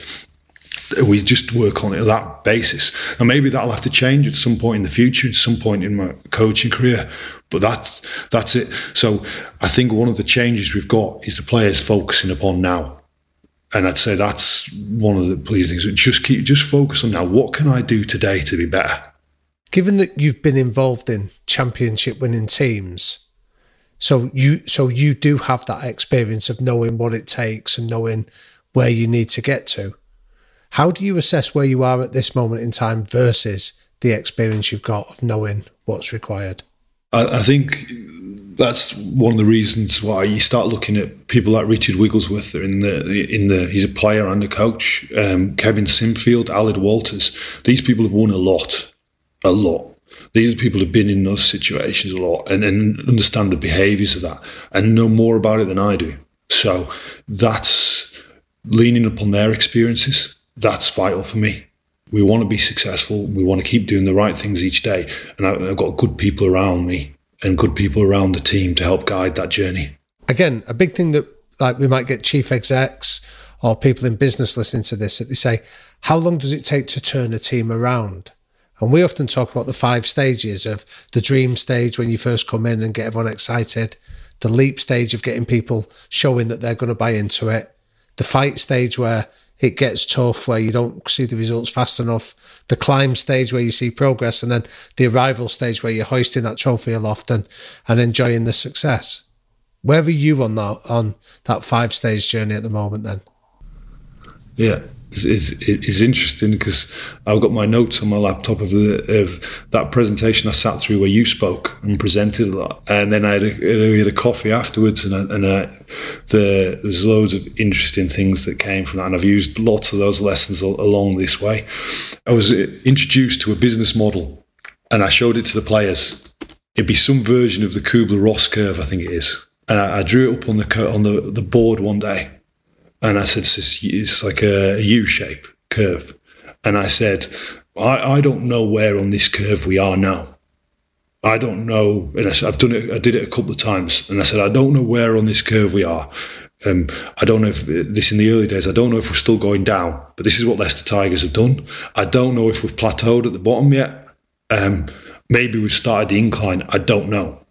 Speaker 2: We just work on it on that basis. And maybe that'll have to change at some point in the future, at some point in my coaching career. But that's that's it. So I think one of the changes we've got is the players focusing upon now. And I'd say that's one of the pleasing things. Just keep just focus on now. What can I do today to be better?
Speaker 3: Given that you've been involved in championship winning teams, so you so you do have that experience of knowing what it takes and knowing where you need to get to. How do you assess where you are at this moment in time versus the experience you've got of knowing what's required?
Speaker 2: I, I think that's one of the reasons why you start looking at people like Richard Wigglesworth in the in the he's a player and a coach. Um, Kevin Sinfield, Aled Walters. These people have won a lot, a lot. These are people who've been in those situations a lot and, and understand the behaviours of that and know more about it than I do. So that's leaning upon their experiences. That's vital for me. We want to be successful. We want to keep doing the right things each day. And I've got good people around me and good people around the team to help guide that journey.
Speaker 3: Again, a big thing that like we might get chief execs or people in business listening to this that they say, how long does it take to turn a team around? And we often talk about the five stages of the dream stage when you first come in and get everyone excited, the leap stage of getting people showing that they're going to buy into it, the fight stage where it gets tough, where you don't see the results fast enough, the climb stage where you see progress, and then the arrival stage where you're hoisting that trophy aloft and, and enjoying the success. Where are you on that on that five stage journey at the moment then?
Speaker 2: Yeah, it's, it's, interesting because I've got my notes on my laptop of the of that presentation I sat through where you spoke and presented a lot, and then I had a, had a coffee afterwards, and I, and I, the there's loads of interesting things that came from that, and I've used lots of those lessons along this way. I was uh, introduced to a business model, and I showed it to the players. It'd be some version of the Kubler Ross curve, I think it is, and I, I drew it up on the on the, the board one day and I said, it's, it's like a U shape curve. And I said, I, I don't know where on this curve we are now. I don't know. And I said, I've done it, I did it a couple of times. And I said, I don't know where on this curve we are. Um, I don't know if this in the early days, I don't know if we're still going down, but this is what Leicester Tigers have done. I don't know if we've plateaued at the bottom yet. Um, maybe we've started the incline. I don't know.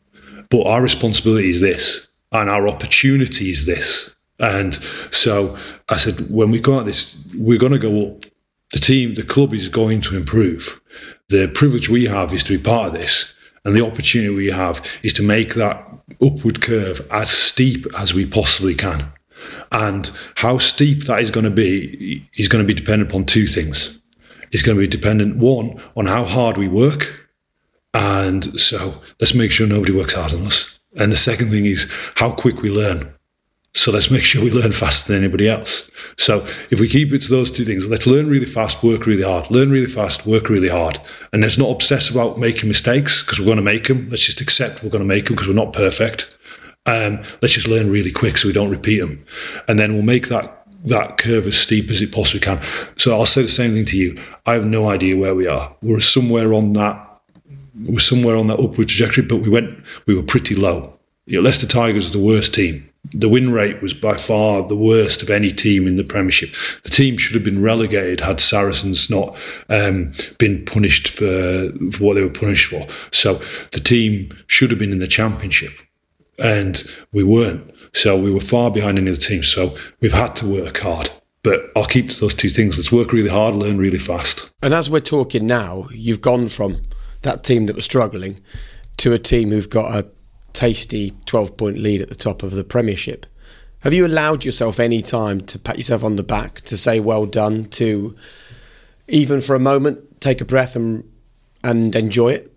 Speaker 2: But our responsibility is this, and our opportunity is this. And so I said, when we go at this, we're going to go up. The team, the club is going to improve. The privilege we have is to be part of this. And the opportunity we have is to make that upward curve as steep as we possibly can. And how steep that is going to be is going to be dependent upon two things. It's going to be dependent, one, on how hard we work. And so let's make sure nobody works hard on us. And the second thing is how quick we learn. So let's make sure we learn faster than anybody else. So if we keep it to those two things, let's learn really fast, work really hard. Learn really fast, work really hard. And let's not obsess about making mistakes because we're going to make them. Let's just accept we're going to make them because we're not perfect. Um, let's just learn really quick so we don't repeat them. And then we'll make that that curve as steep as it possibly can. So I'll say the same thing to you. I have no idea where we are. We're somewhere on that we're somewhere on that upward trajectory, but we went we were pretty low. You know, Leicester Tigers are the worst team the win rate was by far the worst of any team in the Premiership. The team should have been relegated had Saracens not um, been punished for, for, what they were punished for. So the team should have been in the Championship, and we weren't. So we were far behind any of the teams. So we've had to work hard. But I'll keep to those two things. Let's work really hard, learn really fast.
Speaker 1: And as we're talking now, you've gone from that team that was struggling to a team who've got a tasty 12 point lead at the top of the Premiership. Have you allowed yourself any time to pat yourself on the back, to say well done, to even for a moment take a breath and, and enjoy it?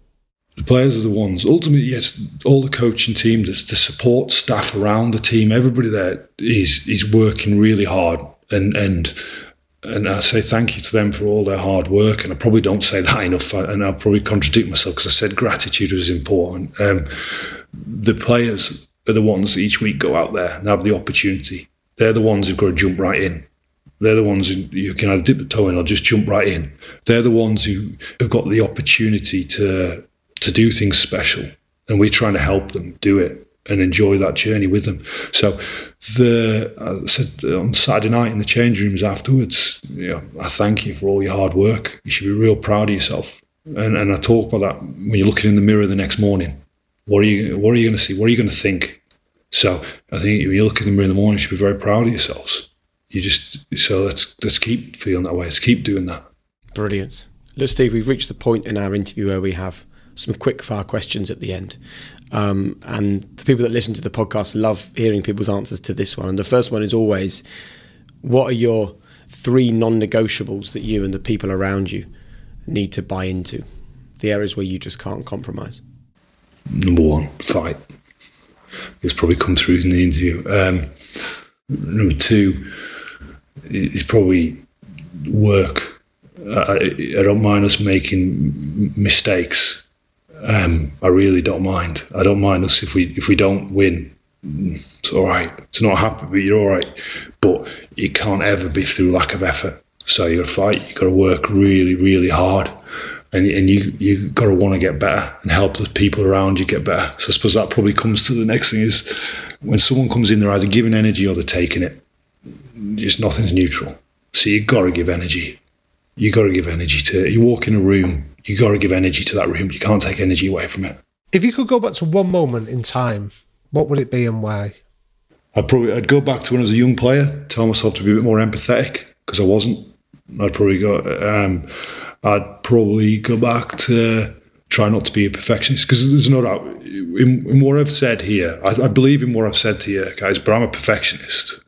Speaker 2: The players are the ones. Ultimately, yes, all the coaching team, the, the support staff around the team, everybody there is is working really hard and and and I say thank you to them for all their hard work. And I probably don't say that enough, and I'll probably contradict myself because I said gratitude was important. Um, the players are the ones that each week go out there and have the opportunity. They're the ones who've got to jump right in. They're the ones who you can either dip the toe in or just jump right in. They're the ones who have got the opportunity to to do things special, and we're trying to help them do it and enjoy that journey with them. So, the I said on Saturday night in the change rooms afterwards, you know, I thank you for all your hard work. You should be real proud of yourself. And and I talk about that when you're looking in the mirror the next morning. What are you What are you going to see? What are you going to think? So I think when you look in the mirror in the morning, you should be very proud of yourselves. You just so let's let's keep feeling that way. Let's keep doing that.
Speaker 1: Brilliant. Look, Steve, we've reached the point in our interview where we have some quick fire questions at the end. Um, and the people that listen to the podcast love hearing people's answers to this one. And the first one is always, what are your three non-negotiables that you and the people around you need to buy into? The areas where you just can't compromise.
Speaker 2: Number one, fight. It's probably come through in the interview. Um, number two is probably work. I, I, don't mind us making mistakes. Um, I really don't mind. I don't mind us if we if we don't win. It's all right. It's not happy, but you're all right. But it can't ever be through lack of effort. So you're a fight. You've got to work really, really hard, and and you you got to want to get better and help the people around you get better. So I suppose that probably comes to the next thing is when someone comes in, they're either giving energy or they're taking it. Just nothing's neutral. So you've got to give energy. You've got to give energy to. it. You walk in a room, you got to give energy to that room. You can't take energy away from it.
Speaker 3: If you could go back to one moment in time, what would it be and why?
Speaker 2: I'd probably I'd go back to when I was a young player, tell myself to be a bit more empathetic because I wasn't. I'd probably go. Um, I'd probably go back to try not to be a perfectionist because there's no doubt in, in, what I've said here. I, I, believe in what I've said to you guys, but I'm a perfectionist,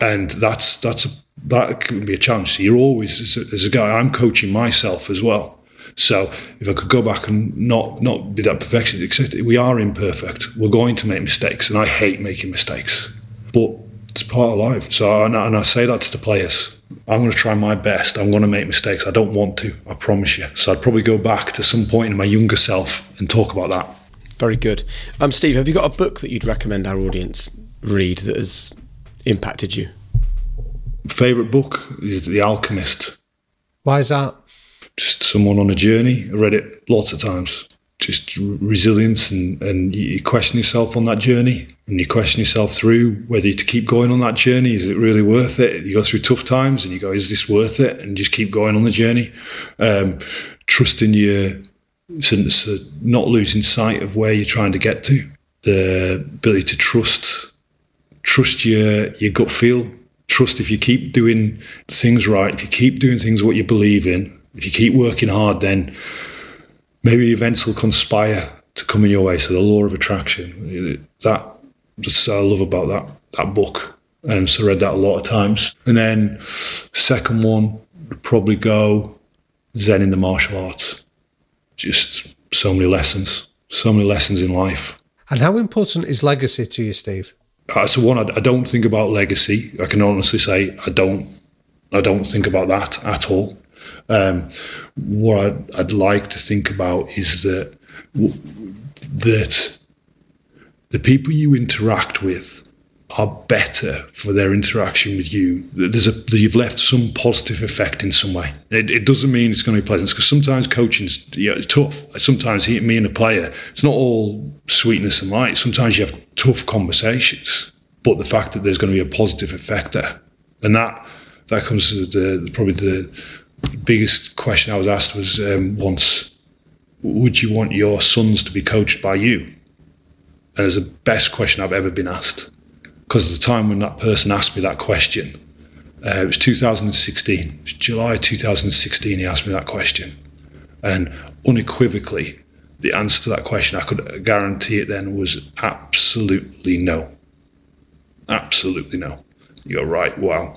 Speaker 2: and that's that's a, that can be a challenge. So you're always as a, as a guy. I'm coaching myself as well. So if I could go back and not not be that perfectionist, except we are imperfect. We're going to make mistakes, and I hate making mistakes, but it's part of life. So and I, and I say that to the players. I'm going to try my best. I'm going to make mistakes. I don't want to. I promise you. So I'd probably go back to some point in my younger self and talk about that.
Speaker 1: Very good. Um, Steve, have you got a book that you'd recommend our audience read that has impacted you?
Speaker 2: Favorite book is The Alchemist.
Speaker 3: Why is that?
Speaker 2: Just someone on a journey. I read it lots of times. Just resilience and, and you question yourself on that journey and you question yourself through whether to keep going on that journey. Is it really worth it? You go through tough times and you go, is this worth it? And just keep going on the journey. Um, trusting your, so not losing sight of where you're trying to get to. The ability to trust, trust your, your gut feel. Trust if you keep doing things right, if you keep doing things what you believe in, if you keep working hard, then maybe events will conspire to come in your way. So the law of attraction, that that's I love about that that book. And um, so I read that a lot of times. And then second one would probably go Zen in the martial arts. Just so many lessons, so many lessons in life.
Speaker 3: And how important is legacy to you, Steve?
Speaker 2: Uh, so one, I, I don't think about legacy. I can honestly say I don't. I don't think about that at all. Um, what I'd, I'd, like to think about is that that the people you interact with are better for their interaction with you. There's a you've left some positive effect in some way. It, it doesn't mean it's going to be pleasant because sometimes coaching's you know, tough. Sometimes me and a player, it's not all sweetness and light. Sometimes you have tough conversations, but the fact that there's going to be a positive effect there, and that that comes to the probably the biggest question I was asked was um, once, would you want your sons to be coached by you? And it was the best question I've ever been asked. Because at the time when that person asked me that question, uh, it was 2016, it was July 2016, he asked me that question. And unequivocally, the answer to that question, I could guarantee it then, was absolutely no. Absolutely no. You're right, wow.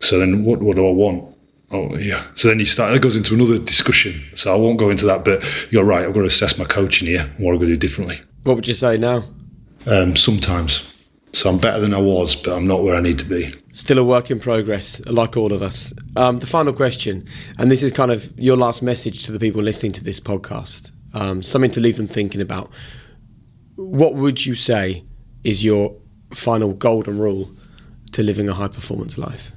Speaker 2: So then what, what do I want? Oh yeah. So then you start. That goes into another discussion. So I won't go into that. But you're right. I've got to assess my coaching here. What I'm going to do differently.
Speaker 1: What would you say now?
Speaker 2: Um, sometimes. So I'm better than I was, but I'm not where I need to be.
Speaker 1: Still a work in progress, like all of us. Um, the final question, and this is kind of your last message to the people listening to this podcast. Um, something to leave them thinking about. What would you say is your final golden rule to living a high performance life?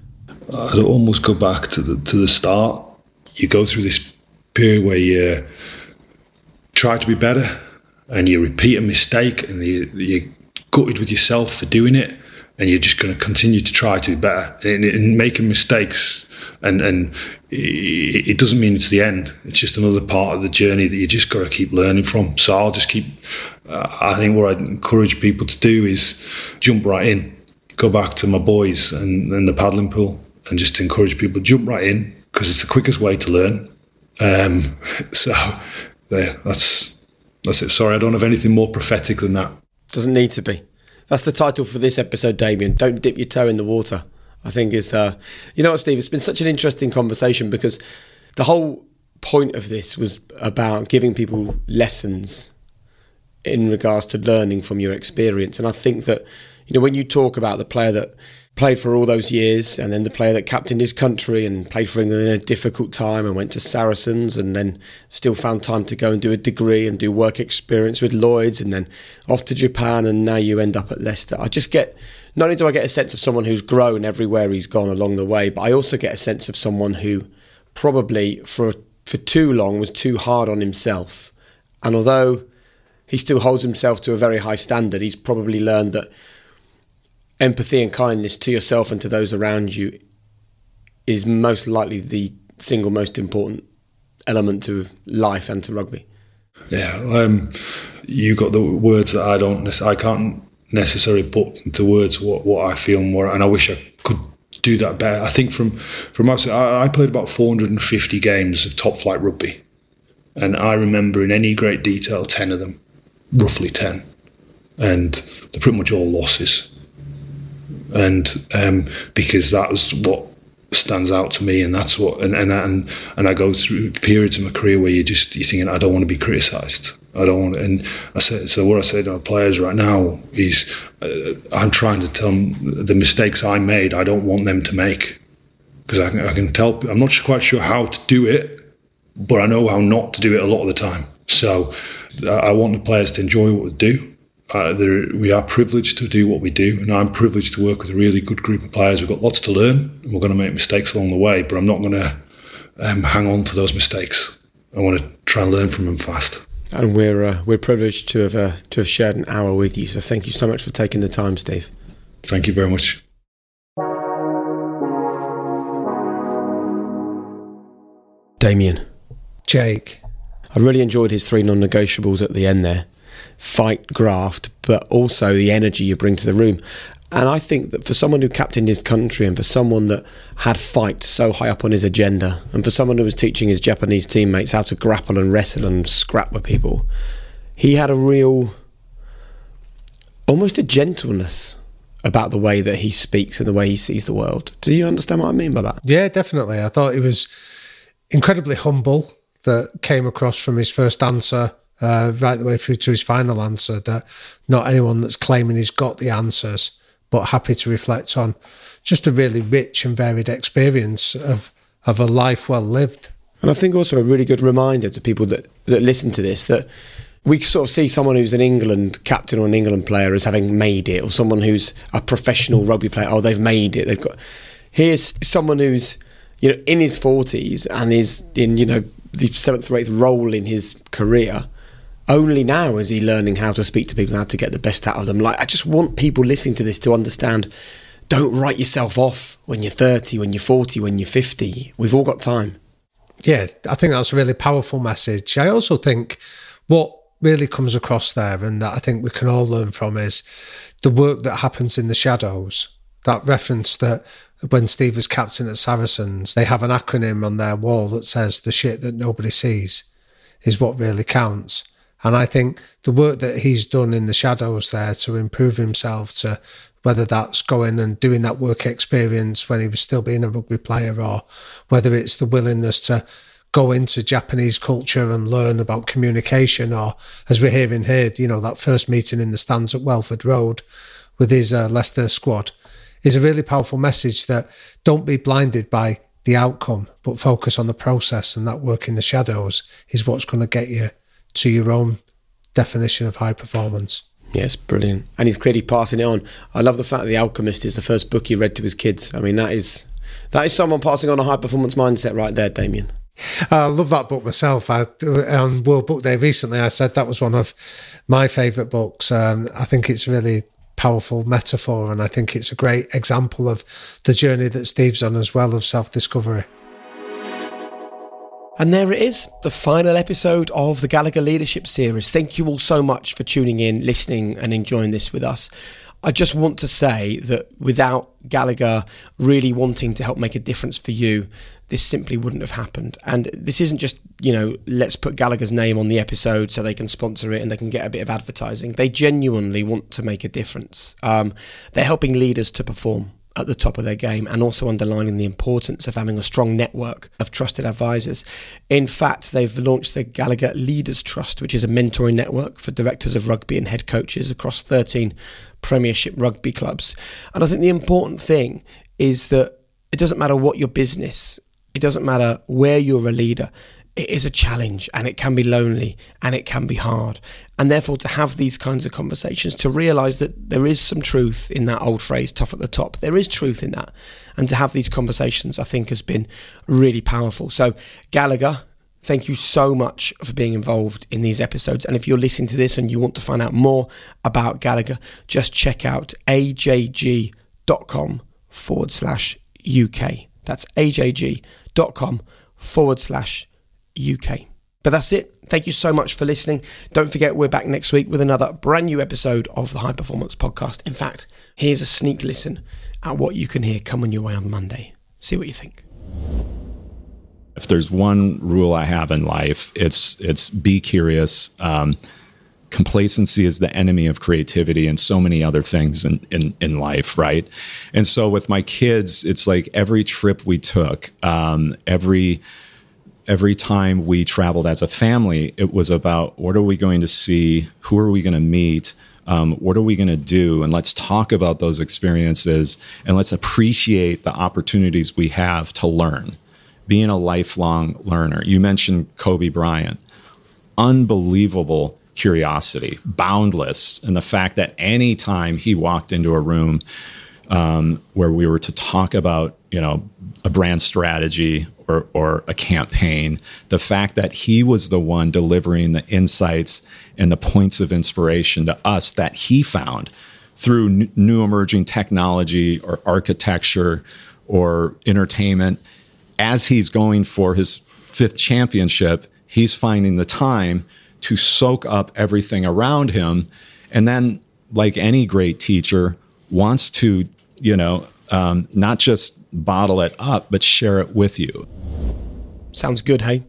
Speaker 2: I'd almost go back to the to the start. You go through this period where you try to be better, and you repeat a mistake, and you you gutted with yourself for doing it, and you're just going to continue to try to be better. And, and making mistakes, and and it, it, doesn't mean it's the end. It's just another part of the journey that you just got to keep learning from. So I'll just keep. Uh, I think what I'd encourage people to do is jump right in, go back to my boys and, and the paddling pool and just encourage people jump right in because it's the quickest way to learn. Um, so there, that's that's it. Sorry, I don't have anything more prophetic than that.
Speaker 1: Doesn't need to be. That's the title for this episode, Damian. Don't dip your toe in the water. I think is, uh, you know what, Steve? It's been such an interesting conversation because the whole point of this was about giving people lessons in regards to learning from your experience. And I think that, you know, when you talk about the player that played for all those years and then the player that captained his country and played for England in a difficult time and went to Saracens and then still found time to go and do a degree and do work experience with Lloyds and then off to Japan and now you end up at Leicester. I just get not only do I get a sense of someone who's grown everywhere he's gone along the way, but I also get a sense of someone who probably for for too long was too hard on himself. And although he still holds himself to a very high standard, he's probably learned that empathy and kindness to yourself and to those around you is most likely the single most important element to life and to rugby.
Speaker 2: Yeah, um, you got the words that I don't. I can't necessarily put into words what, what I feel more, and I wish I could do that better. I think from from I, I played about 450 games of top flight rugby, and I remember in any great detail ten of them, roughly ten, and they're pretty much all losses and um, because that's what stands out to me, and that's what and and and, and I go through periods in my career where you just you're thinking I don't want to be criticised. I don't want, and I said so. What I say to my players right now is, uh, I'm trying to tell them the mistakes I made. I don't want them to make because I can, I can tell. I'm not quite sure how to do it, but I know how not to do it a lot of the time. So I want the players to enjoy what we do uh, there, we are privileged to do what we do, and I'm privileged to work with a really good group of players. We've got lots to learn, and we're going to make mistakes along the way, but I'm not going to um, hang on to those mistakes. I want to try and learn from them fast.
Speaker 1: And we're uh, we're privileged to have uh, to have shared an hour with you. So thank you so much for taking the time, Steve.
Speaker 2: Thank you very much.
Speaker 1: Damian.
Speaker 3: Jake.
Speaker 1: I really enjoyed his three non negotiables at the end there fight, graft, but also the energy you bring to the room. And I think that for someone who captained his country and for someone that had fight so high up on his agenda, and for someone who was teaching his Japanese teammates how to grapple and wrestle and scrap with people, he had a real, almost a gentleness about the way that he speaks and the way he sees the world. Do you understand what I mean by that?
Speaker 3: Yeah, definitely. I thought he was incredibly humble that came across from his first answer uh, right the way through to his final answer that not anyone that's claiming he's got the answers, but happy to reflect on just a really rich and varied experience of of a life well lived.
Speaker 1: And I think also a really good reminder to people that, that listen to this that we sort of see someone who's an England captain or an England player as having made it, or someone who's a professional rugby player. Oh, they've made it. They've got. Here's someone who's you know in his forties and is in you know the seventh or eighth role in his career, only now is he learning how to speak to people, and how to get the best out of them. Like, I just want people listening to this to understand don't write yourself off when you're 30, when you're 40, when you're 50. We've all got time.
Speaker 3: Yeah, I think that's a really powerful message. I also think what really comes across there and that I think we can all learn from is the work that happens in the shadows. That reference that when Steve was captain at Saracens, they have an acronym on their wall that says the shit that nobody sees is what really counts. And I think the work that he's done in the shadows there to improve himself, to whether that's going and doing that work experience when he was still being a rugby player, or whether it's the willingness to go into Japanese culture and learn about communication, or as we're hearing here, you know, that first meeting in the stands at Welford Road with his uh, Leicester squad is a really powerful message that don't be blinded by the outcome, but focus on the process and that work in the shadows is what's going to get you to your own definition of high performance.
Speaker 1: Yes, brilliant. And he's clearly passing it on. I love the fact that The Alchemist is the first book he read to his kids. I mean, that is that is someone passing on a high performance mindset right there, Damian.
Speaker 3: I love that book myself. I, on World Book Day recently, I said that was one of my favourite books. Um, I think it's a really powerful metaphor, and I think it's a great example of the journey that Steve's on as well of self discovery.
Speaker 1: And there it is, the final episode of the Gallagher Leadership Series. Thank you all so much for tuning in, listening, and enjoying this with us. I just want to say that without Gallagher really wanting to help make a difference for you, this simply wouldn't have happened. And this isn't just, you know, let's put Gallagher's name on the episode so they can sponsor it and they can get a bit of advertising. They genuinely want to make a difference. Um, they're helping leaders to perform at the top of their game and also underlining the importance of having a strong network of trusted advisors. In fact, they've launched the Gallagher Leaders Trust, which is a mentoring network for directors of rugby and head coaches across 13 Premiership rugby clubs. And I think the important thing is that it doesn't matter what your business, it doesn't matter where you're a leader, it is a challenge and it can be lonely and it can be hard. And therefore, to have these kinds of conversations, to realize that there is some truth in that old phrase, tough at the top, there is truth in that. And to have these conversations, I think, has been really powerful. So, Gallagher, thank you so much for being involved in these episodes. And if you're listening to this and you want to find out more about Gallagher, just check out ajg.com forward slash UK. That's ajg.com forward slash UK. But that's it. Thank you so much for listening. Don't forget, we're back next week with another brand new episode of the High Performance Podcast. In fact, here's a sneak listen at what you can hear coming your way on Monday. See what you think.
Speaker 6: If there's one rule I have in life, it's it's be curious. Um, complacency is the enemy of creativity and so many other things in, in, in life, right? And so with my kids, it's like every trip we took, um, every every time we traveled as a family, it was about what are we going to see, who are we going to meet, um, what are we going to do, and let's talk about those experiences and let's appreciate the opportunities we have to learn. Being a lifelong learner. You mentioned Kobe Bryant. Unbelievable curiosity, boundless, and the fact that anytime he walked into a room um, where we were to talk about, you know, a brand strategy or, or a campaign, the fact that he was the one delivering the insights and the points of inspiration to us that he found through n- new emerging technology or architecture or entertainment, as he's going for his fifth championship, he's finding the time to soak up everything around him. And then, like any great teacher, wants to, you know, um, not just bottle it up, but share it with you.
Speaker 1: Sounds good, hey?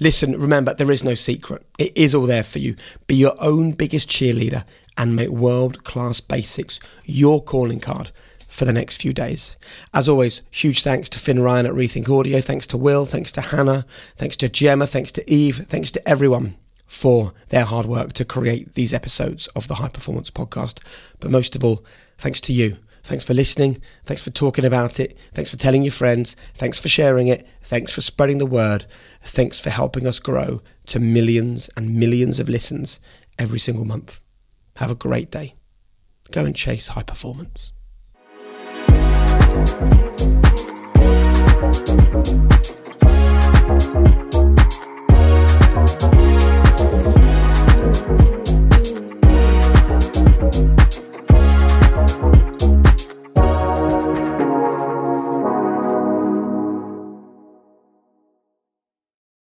Speaker 1: Listen, remember, there is no secret. It is all there for you. Be your own biggest cheerleader and make world class basics your calling card for the next few days. As always, huge thanks to Finn Ryan at Rethink Audio, thanks to Will, thanks to Hannah, thanks to Gemma, thanks to Eve, thanks to everyone for their hard work to create these episodes of the High Performance Podcast. But most of all, thanks to you Thanks for listening. Thanks for talking about it. Thanks for telling your friends. Thanks for sharing it. Thanks for spreading the word. Thanks for helping us grow to millions and millions of listens every single month. Have a great day. Go and chase high performance.